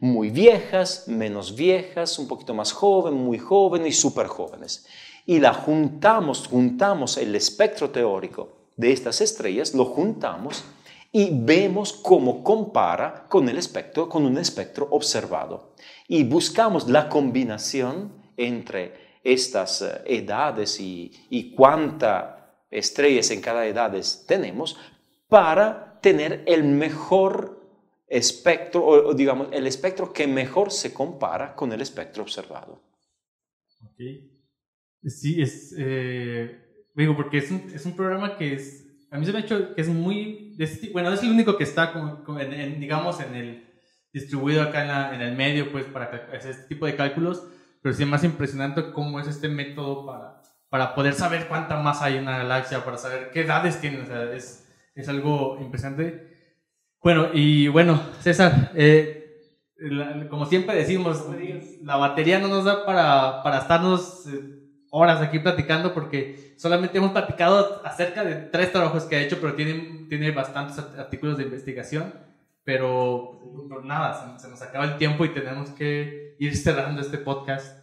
C: Muy viejas, menos viejas, un poquito más jóvenes, muy jóvenes y súper jóvenes. Y la juntamos, juntamos el espectro teórico de estas estrellas, lo juntamos y vemos cómo compara con el espectro, con un espectro observado. Y buscamos la combinación entre estas eh, edades y, y cuántas estrellas en cada edad tenemos para tener el mejor espectro, o, digamos, el espectro que mejor se compara con el espectro observado.
A: Ok. Sí, es, eh, digo, porque es un, es un programa que es a mí se me ha hecho que es muy, bueno, es el único que está, como, en, digamos, en el distribuido acá en, la, en, el medio, pues, para hacer este tipo de cálculos, pero sí es más impresionante cómo es este método para, para poder saber cuánta masa hay en una galaxia, para saber qué edades tiene, o sea, es, es algo impresionante. Bueno, y bueno, César, eh, como siempre decimos, la batería no nos da para, para estarnos eh, horas aquí platicando porque solamente hemos platicado acerca de tres trabajos que ha hecho, pero tiene, tiene bastantes artículos de investigación. Pero pues, nada, se, nos acaba el tiempo y tenemos que ir cerrando este podcast.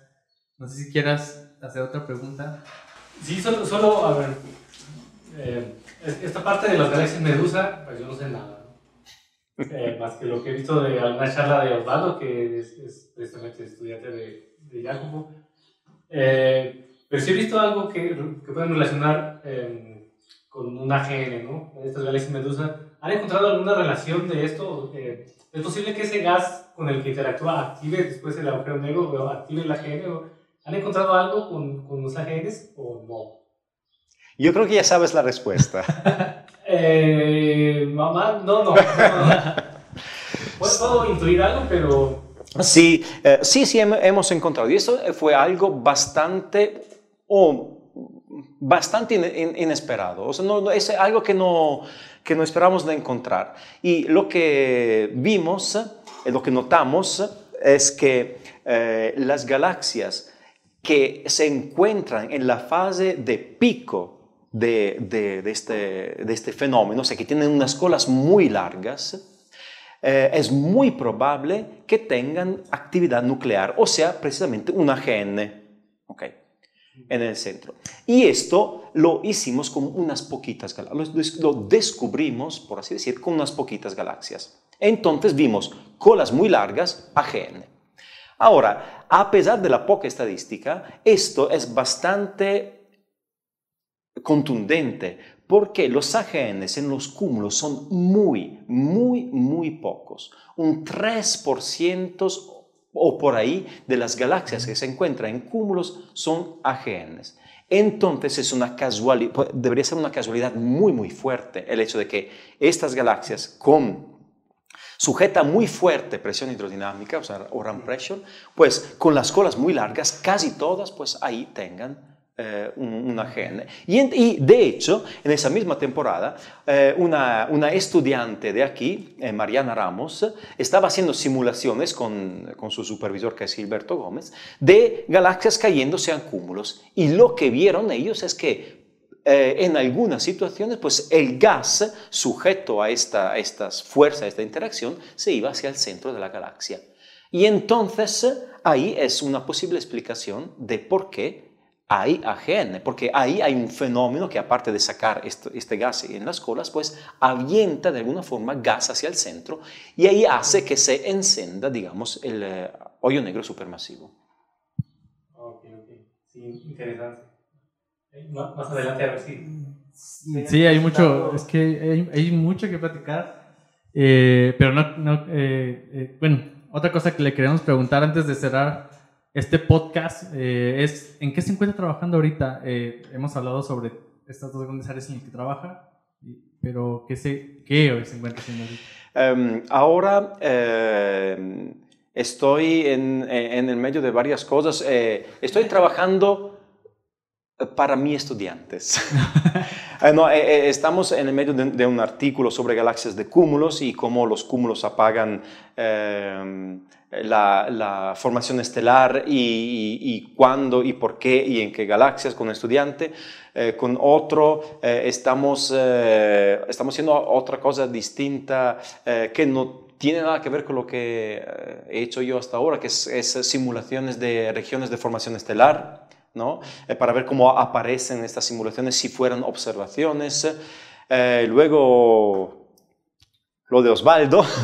A: No sé si quieras hacer otra pregunta.
B: Sí, solo, solo a ver, eh, esta parte de las galaxias Medusa, pues yo no sé nada. Eh, más que lo que he visto de alguna charla de Osvaldo, que es, precisamente estudiante de, de Jacopo. Eh, pero sí he visto algo que, que pueden relacionar em, con un AGN, ¿no? Estas galaxias medusa. ¿Han encontrado alguna relación de esto? Eh, ¿Es posible que ese gas con el que interactúa active después el agujero negro o active el AGN? ¿Han encontrado algo con, con los AGNs o no?
C: Yo creo que ya sabes la respuesta.
B: eh, mamá, no, no. no, no. Puedo intuir algo, pero
C: Sí, eh, sí, sí, hemos encontrado. Y eso fue algo bastante o bastante inesperado. O sea, no, es algo que no, que no esperamos de encontrar. Y lo que vimos, eh, lo que notamos, es que eh, las galaxias que se encuentran en la fase de pico de, de, este, de este fenómeno, o sea, que tienen unas colas muy largas, eh, es muy probable que tengan actividad nuclear, o sea, precisamente un AGN. Okay en el centro. Y esto lo hicimos con unas poquitas galaxias, lo descubrimos, por así decir, con unas poquitas galaxias. Entonces vimos colas muy largas, AGN. Ahora, a pesar de la poca estadística, esto es bastante contundente porque los AGNs en los cúmulos son muy, muy, muy pocos. Un 3% o por ahí de las galaxias que se encuentran en cúmulos son AGNs. Entonces es una casualidad, pues, debería ser una casualidad muy muy fuerte el hecho de que estas galaxias con sujeta muy fuerte presión hidrodinámica, o sea, o RAM pressure, pues con las colas muy largas, casi todas pues ahí tengan eh, una gen. Y, de hecho, en esa misma temporada, eh, una, una, estudiante de aquí, eh, Mariana Ramos, estaba haciendo simulaciones con, con, su supervisor, que es Gilberto Gómez, de galaxias cayéndose a cúmulos. Y lo que vieron ellos es que en algunas situaciones, pues el gas sujeto a, esta, a estas fuerzas, a esta interacción, se iba hacia el centro de la galaxia. Y entonces ahí es una posible explicación de por qué hay AGN, porque ahí hay un fenómeno que aparte de sacar este, gas en las colas, pues avienta de alguna forma gas hacia el centro y ahí hace que se encenda, digamos, el eh, hoyo negro supermasivo.
B: Ok, ok. Sí, interesante. Más, adelante a ver si...
A: Sí, hay mucho, es que hay, mucho que platicar, eh, pero no, no eh, bueno, otra cosa que le queremos preguntar antes de cerrar este podcast eh, es en qué se encuentra trabajando ahorita. Eh, hemos hablado sobre estas dos grandes áreas en las que trabaja, pero ¿qué se, qué se encuentra haciendo ahorita?
C: Em, ahora em, estoy en, en, el medio de varias cosas. Eh, estoy trabajando para mis estudiantes. no, estamos en el medio de, un artículo sobre galaxias de cúmulos y cómo los cúmulos apagan em, la, formación estelar y, cuándo y por qué y en qué galaxias con un estudiante. Eh, con otro eh, estamos, eh, estamos haciendo otra cosa distinta que no tiene nada que ver con lo que he hecho yo hasta ahora, que es, es simulaciones de regiones de formación estelar, ¿no? para ver cómo aparecen estas simulaciones si fueran observaciones. luego, lo de Osvaldo.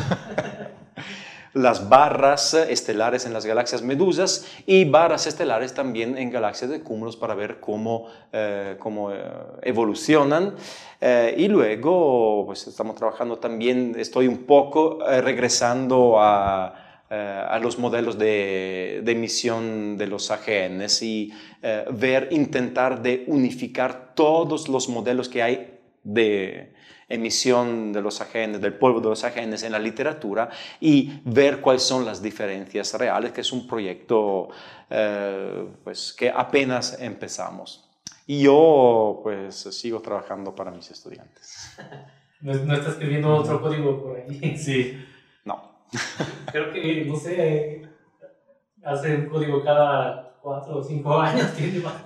C: las barras estelares en las galaxias medusas y barras estelares también en galaxias de cúmulos para ver cómo, eh, cómo eh, evolucionan. Eh, y luego, pues estamos trabajando también, estoy un poco regresando a, a los modelos de, de, emisión de los AGNs y ver, intentar de unificar todos los modelos que hay de, emisión de los agentes, del polvo de los agentes en la literatura y ver cuáles son las diferencias reales, que es un proyecto eh, pues, que apenas empezamos. Y yo pues sigo trabajando para mis estudiantes.
B: ¿No, no estás escribiendo otro código por ahí?
A: Sí.
B: Creo que, no sé, hace un código cada cuatro o cinco años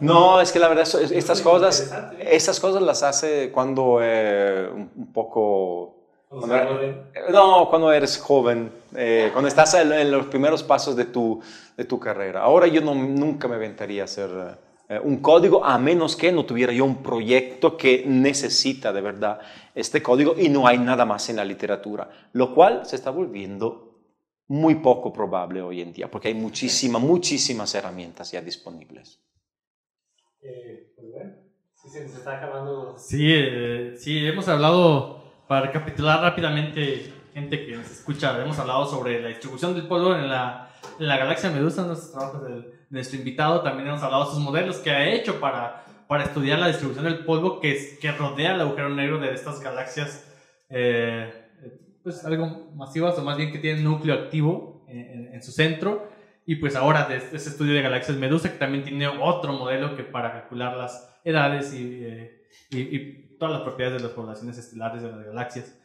C: No, es que la verdad, estas cosas, estas cosas las hace cuando eh, un poco... no, cuando eres joven, eh, cuando estás en, los primeros pasos de tu, de tu carrera. Ahora yo no, nunca me aventaría a hacer eh, un código a menos que no tuviera yo un proyecto que necesita de verdad este código y no hay nada más en la literatura, lo cual se está volviendo muy poco probable hoy en día, porque hay muchísimas, muchísimas herramientas ya disponibles.
B: Eh, pues sí se está acabando.
A: Sí, eh, sí, hemos hablado, para recapitular rápidamente, gente que nos escucha, hemos hablado sobre la distribución del polvo en la, en la galaxia Medusa, nuestros trabajos de, nuestro invitado, también hemos hablado de sus modelos que ha hecho para, para estudiar la distribución del polvo que, que rodea el agujero negro de estas galaxias. Eh, pues algo masivas o más bien que tienen núcleo activo en, su centro. Y pues ahora de este, estudio de galaxias Medusa que también tiene otro modelo que para calcular las edades y, eh, y, todas las propiedades de las poblaciones estelares de las galaxias.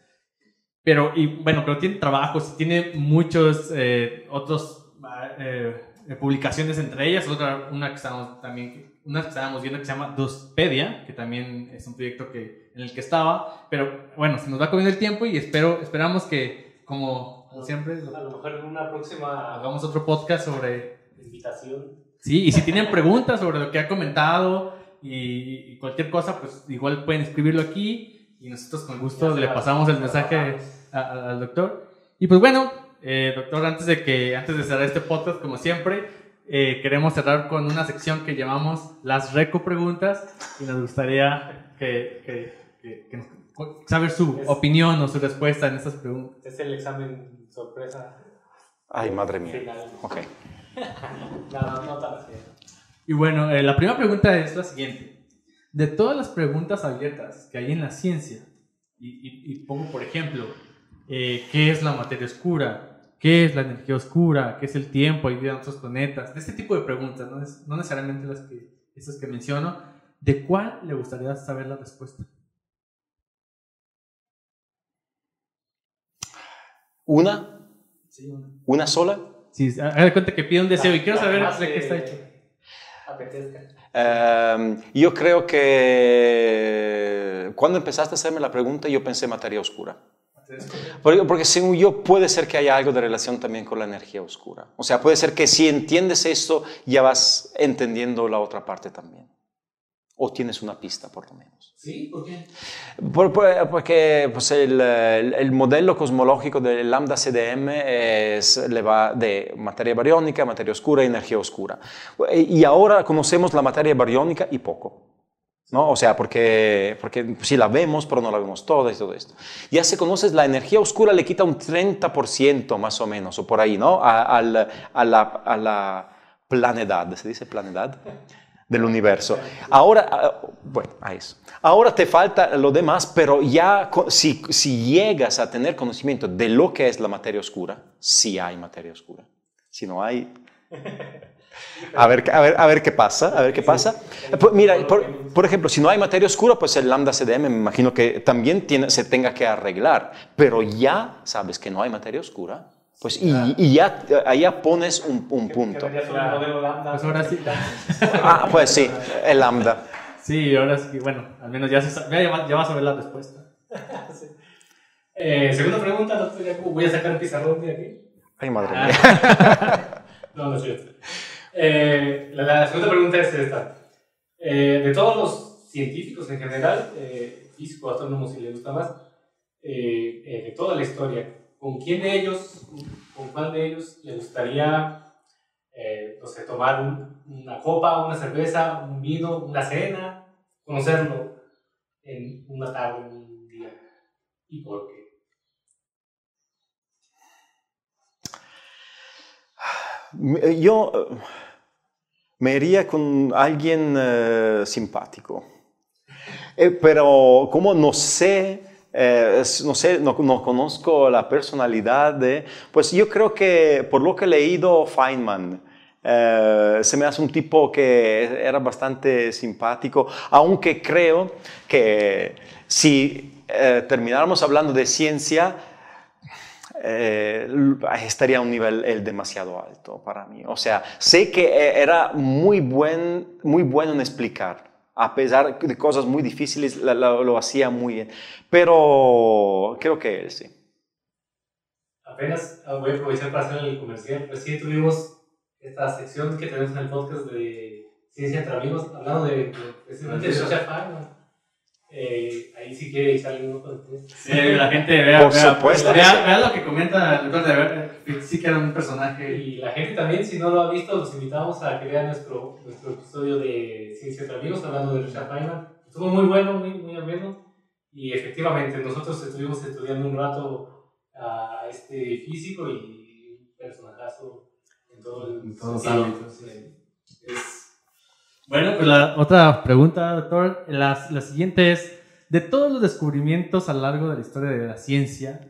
A: Pero, y bueno, pero tiene trabajos, tiene muchos eh, otros eh, publicaciones entre ellas, otra, una que estamos también, una que estábamos viendo que se llama Dospedia, que también es un proyecto que en el que estaba, pero bueno, se nos va comiendo el tiempo y espero, esperamos que, como, siempre,
B: a lo mejor en una próxima
A: hagamos otro podcast sobre
B: invitación.
A: Sí, y si tienen preguntas sobre lo que ha comentado y, cualquier cosa, pues igual pueden escribirlo aquí y nosotros con gusto le pasamos el mensaje al doctor. Y pues bueno, eh, doctor, antes de que antes de cerrar este podcast, como siempre, eh, queremos cerrar con una sección que llamamos las reco preguntas y nos gustaría que saber su opinión o su respuesta en estas preguntas.
B: Es el examen sorpresa.
C: Ay, madre mía. Ok.
B: no, no tan
A: Y bueno, eh, la primera pregunta es la siguiente. De todas las preguntas abiertas que hay en la ciencia, y, pongo por ejemplo, eh, ¿qué es la materia oscura? ¿Qué es la energía oscura? ¿Qué es el tiempo? ¿Hay vida en otros planetas? De este tipo de preguntas, no, no necesariamente las que, esas que menciono, ¿de cuál le gustaría saber la respuesta?
C: ¿Una?
A: Sí, una.
C: ¿Una sola?
A: Sí, haga cuenta que pide un deseo y quiero saber de qué está hecho.
C: Uh, yo creo que cuando empezaste a hacerme la pregunta, yo pensé materia oscura. Porque, porque según yo puede ser que haya algo de relación también con la energía oscura. O sea, puede ser que si entiendes esto ya vas entendiendo la otra parte también. O tienes una pista por lo menos.
B: ¿Sí? ¿Por qué?
C: Por- por- porque pues, el, el- el modelo cosmológico del lambda CDM es, le va de materia bariónica, materia oscura y energía oscura. Y ahora conocemos la materia bariónica y poco. ¿No? O sea, porque, porque sí la vemos, pero no la vemos toda y todo esto. Ya se conoce, la energía oscura le quita un 30% más o menos, o por ahí, ¿no? A, al- a la, a la planedad, ¿se dice planedad? Del universo. Ahora, ah, bueno, a eso. Ahora te falta lo demás, pero ya si, si llegas a tener conocimiento de lo que es la materia oscura, sí hay materia oscura. Si no hay, a ver, a ver, a ver qué pasa, a ver qué pasa. Pues mira, por, por ejemplo, si no hay materia oscura, pues el lambda CDM me imagino que también tiene, se tenga que arreglar, pero ya sabes que no hay materia oscura, pues y, y ya, allá pones un, un punto.
A: Pues ahora sí.
C: Ah, pues sí, el lambda.
A: Sí, ahora sí, bueno, al menos ya, se ya, va- ya vas a ver la respuesta.
B: Eh, segunda pregunta. Voy a sacar un pizarrón de aquí.
C: Ay, madre
A: Ah.
C: mía.
B: No, no es cierto. Eh, la, la segunda pregunta es esta. Eh, de todos los científicos en general, eh, físico, astrónomo si le gusta más, eh, eh, de toda la historia, ¿con quién de ellos, con cuál de ellos le gustaría, eh, no sé, tomar un- una copa, una cerveza, un vino, una cena, conocerlo en una tarde, un día? ¿Y por qué?
C: Yo me iría con alguien eh, simpático. Eh, pero como no sé, eh, no sé, no, no conozco la personalidad de, pues yo creo que por lo que he leído Feynman, eh, se me hace un tipo que era bastante simpático, aunque creo que si eh, termináramos hablando de ciencia, eh, estaría a un nivel el demasiado alto para mí. O sea, sé que eh, era muy, buen, muy bueno en explicar. A pesar de cosas muy difíciles, la- la- lo hacía muy bien. Pero creo que él sí.
B: Apenas ah, voy a aprovechar para hacer el comercial. Recién tuvimos esta sección que tenemos en el podcast de Ciencia entre Amigos, hablando de, de de Richard Feynman. Eh, ahí sí quiere echarle un ojo después.
A: Sí, la gente vea,
C: Por
A: vea,
C: supuesto.
A: vea, vea lo que comenta de ver, que sí que era un personaje.
B: Y la gente también, si no lo ha visto, los invitamos a que vean nuestro, nuestro episodio de Ciencia entre Amigos, hablando de Richard Feynman. Estuvo muy bueno, muy, muy ameno. Y efectivamente, nosotros estuvimos estudiando un rato a este físico y un personajazo en todo el
A: En todos
B: sentido.
A: ámbitos.
B: Sí. Es-
A: Bueno, pues la otra pregunta, doctor. La, la siguiente es, de todos los descubrimientos a lo largo de la historia de la ciencia,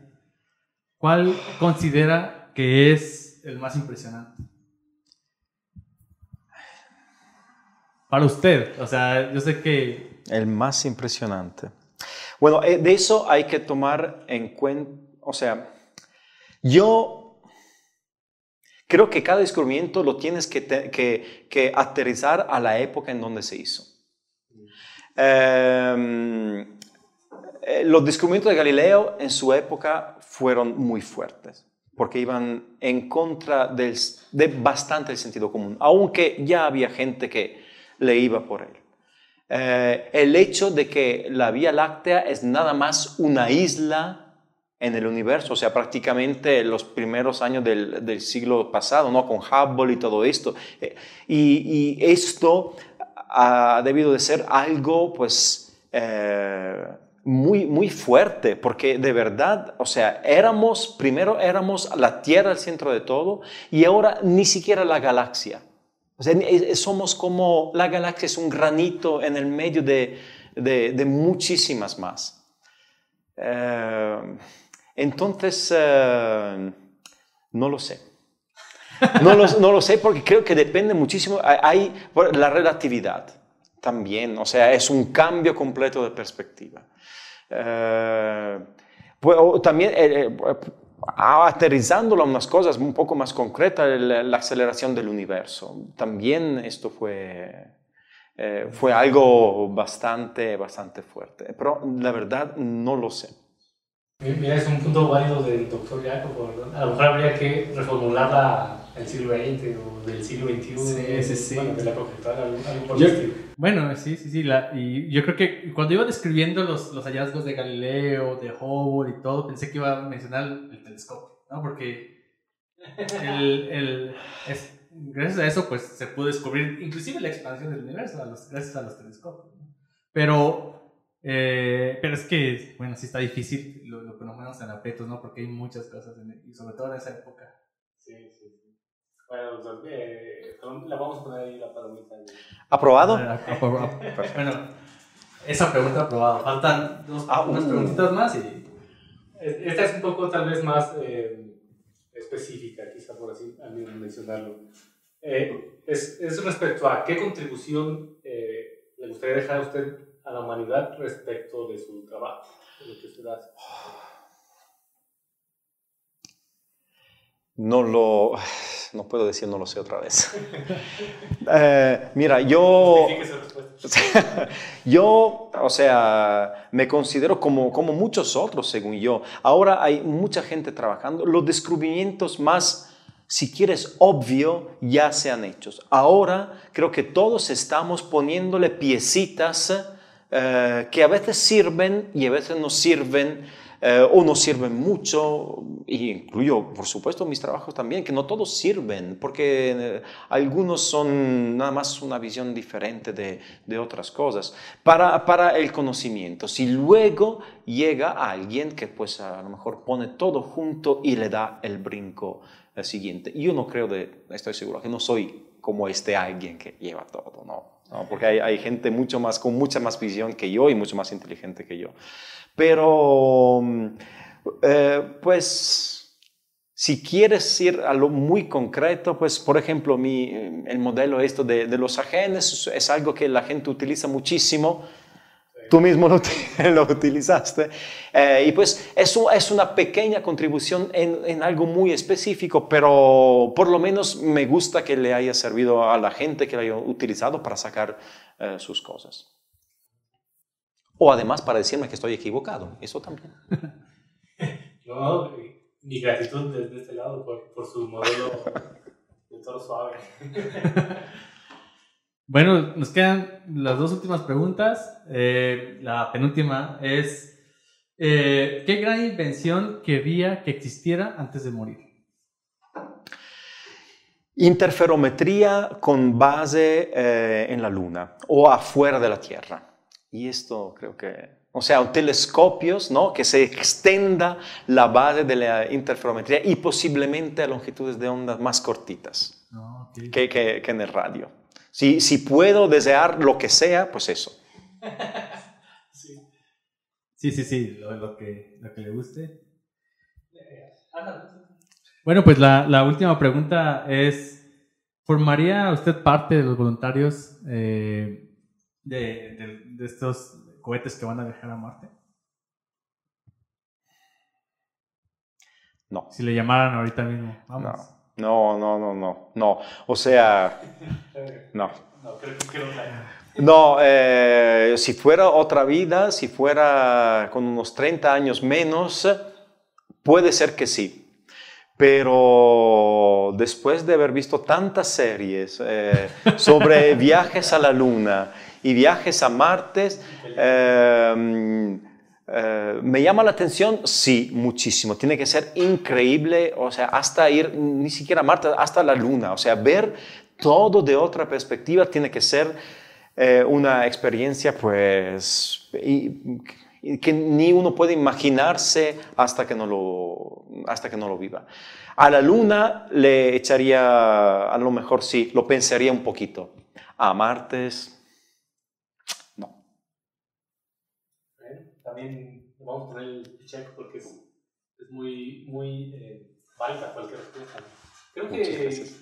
A: ¿cuál considera que es el más impresionante? Para usted, o sea, yo sé que...
C: El más impresionante. Bueno, eh, de eso hay que tomar en cuenta, o sea, yo creo que cada descubrimiento lo tienes que, te- que- que aterrizar a la época en donde se hizo. Eh, eh, los descubrimientos de Galileo en su época fueron muy fuertes, porque iban en contra del, de bastante el sentido común, aunque ya había gente que le iba por él. Eh, el hecho de que la Vía Láctea es nada más una isla en el universo, o sea, prácticamente los primeros años del, del siglo pasado, ¿no? Con Hubble y todo esto. Eh, y, y esto ha debido de ser algo, pues, eh, muy, muy fuerte, porque de verdad, o sea, éramos, primero éramos la Tierra el centro de todo, y ahora ni siquiera la galaxia. O sea, somos como la galaxia es un granito en el medio de, de- de muchísimas más. Eh, entonces, eh, no lo sé. No lo, no lo sé porque creo que depende muchísimo. Hay, la relatividad también, o sea, es un cambio completo de perspectiva. Eh, pues, también, eh, eh, ah, aterrizándolo a unas cosas un poco más concretas, la, la aceleración del universo. También esto fue, eh, fue algo bastante, bastante fuerte. Pero la verdad no lo sé.
B: Mira, es un punto válido del doctor Jacobo, ¿verdad? A lo mejor habría que reformularla el siglo XX o del siglo XXI.
A: Sí, sí, sí.
B: Bueno, de la actual, algo, algo por
A: Yo-. Bueno, sí, sí, sí. la- y yo creo que cuando iba describiendo los, los hallazgos de Galileo, de Hubble y todo, pensé que iba a mencionar el telescopio, ¿no? Porque el, el- es- gracias a eso, pues se pudo descubrir inclusive la expansión del universo a los- gracias a los telescopios. ¿no? Pero, eh, pero es que, bueno, sí está difícil lo, lo que nos ponemos en aprietos, ¿no? Porque hay muchas cosas, en- y sobre todo en esa época.
B: Sí, sí, sí. Bueno, doctor, eh, la vamos a poner ahí la palomita.
C: ¿Aprobado?
A: Ah, Bueno, esa pregunta aprobada. Faltan dos,
C: Ah,
A: unas
C: uh.
A: preguntitas más y.
B: Esta es un poco tal vez más eh, específica, quizá por así al menos mencionarlo. Eh, es, es respecto a qué contribución eh, le gustaría dejar a usted a la humanidad respecto de su trabajo, de lo que usted hace.
C: No lo... No puedo decir, no lo sé otra vez. Eh, mira, yo... Yo, o sea, me considero como, como muchos otros, según yo. Ahora hay mucha gente trabajando. Los descubrimientos más, si quieres, obvio, ya se han hecho. Ahora creo que todos estamos poniéndole piecitas eh, que a veces sirven y a veces no sirven. eh, o no sirven mucho, y incluyo, por supuesto, mis trabajos también, que no todos sirven, porque eh, algunos son nada más una visión diferente de, de otras cosas, para, para el conocimiento. Si luego llega alguien que pues a lo mejor pone todo junto y le da el brinco eh, siguiente. Yo no creo de, estoy seguro, que no soy como este alguien que lleva todo, no. No, porque hay, hay gente mucho más, con mucha más visión que yo y mucho más inteligente que yo. Pero, mm, eh, pues, si quieres ir a lo muy concreto, pues, por ejemplo, mi, el modelo esto de, de los ajenes es, es algo que la gente utiliza muchísimo. Tú mismo lo, lo utilizaste. Eh, y pues eso es una pequeña contribución en, en algo muy específico, pero por lo menos me gusta que le haya servido a la gente que lo haya utilizado para sacar eh, sus cosas. O además para decirme que estoy equivocado, eso también.
B: No, mi gratitud desde este lado por, por su modelo de toro suave.
A: Bueno, nos quedan las dos últimas preguntas. Eh, la penúltima es: eh, ¿Qué gran invención querría que existiera antes de morir?
C: Interferometría con base eh, en la Luna o afuera de la Tierra. Y esto creo que, o sea, telescopios, ¿no? Que se extenda la base de la interferometría y posiblemente a longitudes de ondas más cortitas
A: No, ok.
C: que, que- que en el radio. Si, si puedo desear lo que sea, pues eso.
B: Sí.
A: Sí, sí, sí, lo, lo que, lo que le guste. Bueno, pues la, la última pregunta es: ¿formaría usted parte de los voluntarios eh, de, de- de estos cohetes que van a viajar a Marte?
C: No.
A: Si le llamaran ahorita mismo, vamos.
C: No, no, no, no, no. O sea, no.
B: no, creo que.
C: No, eh, si fuera otra vida, si fuera con unos 30 años menos, puede ser que sí. Pero después de haber visto tantas series eh, sobre viajes a la Luna y viajes a Marte, eh, eh, ¿me llama la atención? Sí, muchísimo. Tiene que ser increíble, o sea, hasta ir, ni siquiera a Marte, hasta la Luna. O sea, ver todo de otra perspectiva tiene que ser eh, una experiencia, pues, que ni uno puede imaginarse hasta que no lo, hasta que no lo viva. A la Luna le echaría, a lo mejor sí, lo pensaría un poquito. A Martes, no.
B: Bueno, También vamos a poner el check porque es, es muy, muy eh, válida cualquier respuesta. Creo
C: Muchas
B: que,
C: gracias.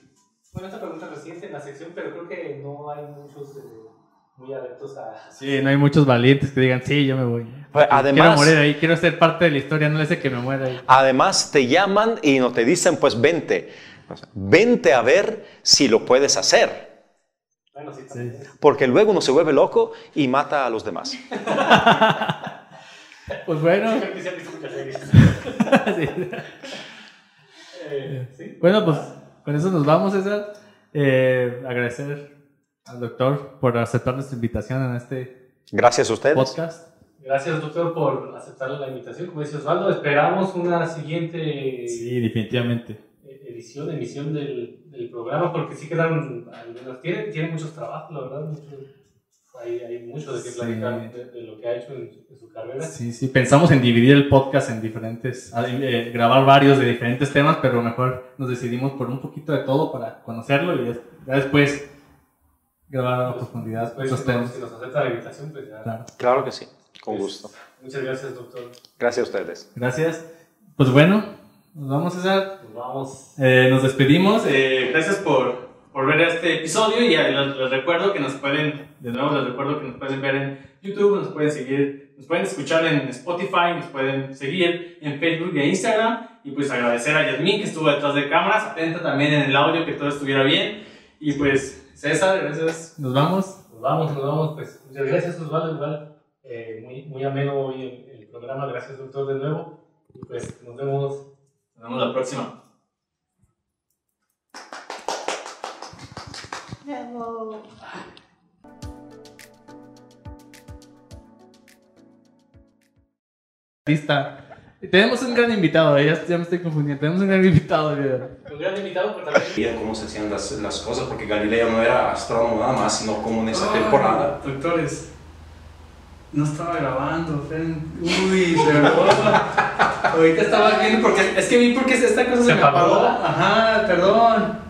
B: bueno, esta pregunta reciente en la sección, pero creo que no hay muchos eh, muy adeptos a...
A: Sí, no hay muchos valientes que digan, sí, yo me voy.
C: Pues,
A: quiero
C: además-
A: morir ahí, quiero ser parte de la historia, no le sé que me muera ahí.
C: Además, te llaman y no te dicen, pues vente. O sea, Vente a ver si lo puedes hacer.
B: Bueno, sí, también.
C: Porque luego uno se vuelve loco y mata a los demás.
A: Pues bueno.
B: Creo que sí han visto muchas series.
A: Sí.
B: Eh, ¿sí?
A: Bueno, pues con eso nos vamos, César. Eh, agradecer al doctor por aceptar nuestra invitación en este
C: Gracias a ustedes.
A: podcast.
B: Gracias, doctor, por aceptar la invitación. Como dice Osvaldo, esperamos una siguiente
A: Sí, definitivamente.
B: eh, edición, emisión del, del programa, porque sí quedan, algunas, tiene, tiene muchos trabajos, la verdad, mucho, hay, hay mucho de qué
A: Sí.
B: platicar de, de lo que ha hecho en, su- en su carrera.
A: Sí, sí, pensamos en dividir el podcast en diferentes, ah, eh, grabar varios de diferentes temas, pero mejor nos decidimos por un poquito de todo para conocerlo y ya- después grabar a profundidad
B: Después,
A: esos
B: si,
A: temas.
B: nos, si nos acepta la invitación, pues ya.
A: Claro.
C: Claro que sí, con
B: Pues,
C: gusto.
B: Muchas gracias, doctor.
C: Gracias a ustedes.
A: Gracias. Pues bueno, nos vamos, César.
B: Nos vamos.
A: Eh, nos despedimos. Eh, gracias por, por ver este episodio y les, les recuerdo que nos pueden, de nuevo les recuerdo que nos pueden ver en YouTube, nos pueden seguir, nos pueden escuchar en Spotify, nos pueden seguir en Facebook e Instagram y pues agradecer a Yasmin que estuvo detrás de cámaras, atenta también en el audio que todo estuviera bien y pues César, gracias. Nos vamos.
B: Nos vamos, nos vamos. Pues muchas gracias, Osvaldo. Igual, eh, muy, muy ameno hoy el, el programa. Gracias, doctor, de nuevo. Y pues nos vemos.
A: Nos vemos la próxima.
D: Bravo.
A: Lista. Tenemos un gran invitado, eh, ya, ya me estoy confundiendo. Tenemos un gran invitado.
B: Un gran invitado, pero también.
C: Cómo se hacían las, las cosas, porque Galileo no era astrónomo nada más, sino como en esa
A: Ay,
C: temporada.
A: Doctores, no estaba grabando, Fren. Uy, perdón. Ahorita estaba viendo porque es que vi porque esta cosa se,
B: Se
A: me
B: apagó.
A: apagó. Ajá, perdón.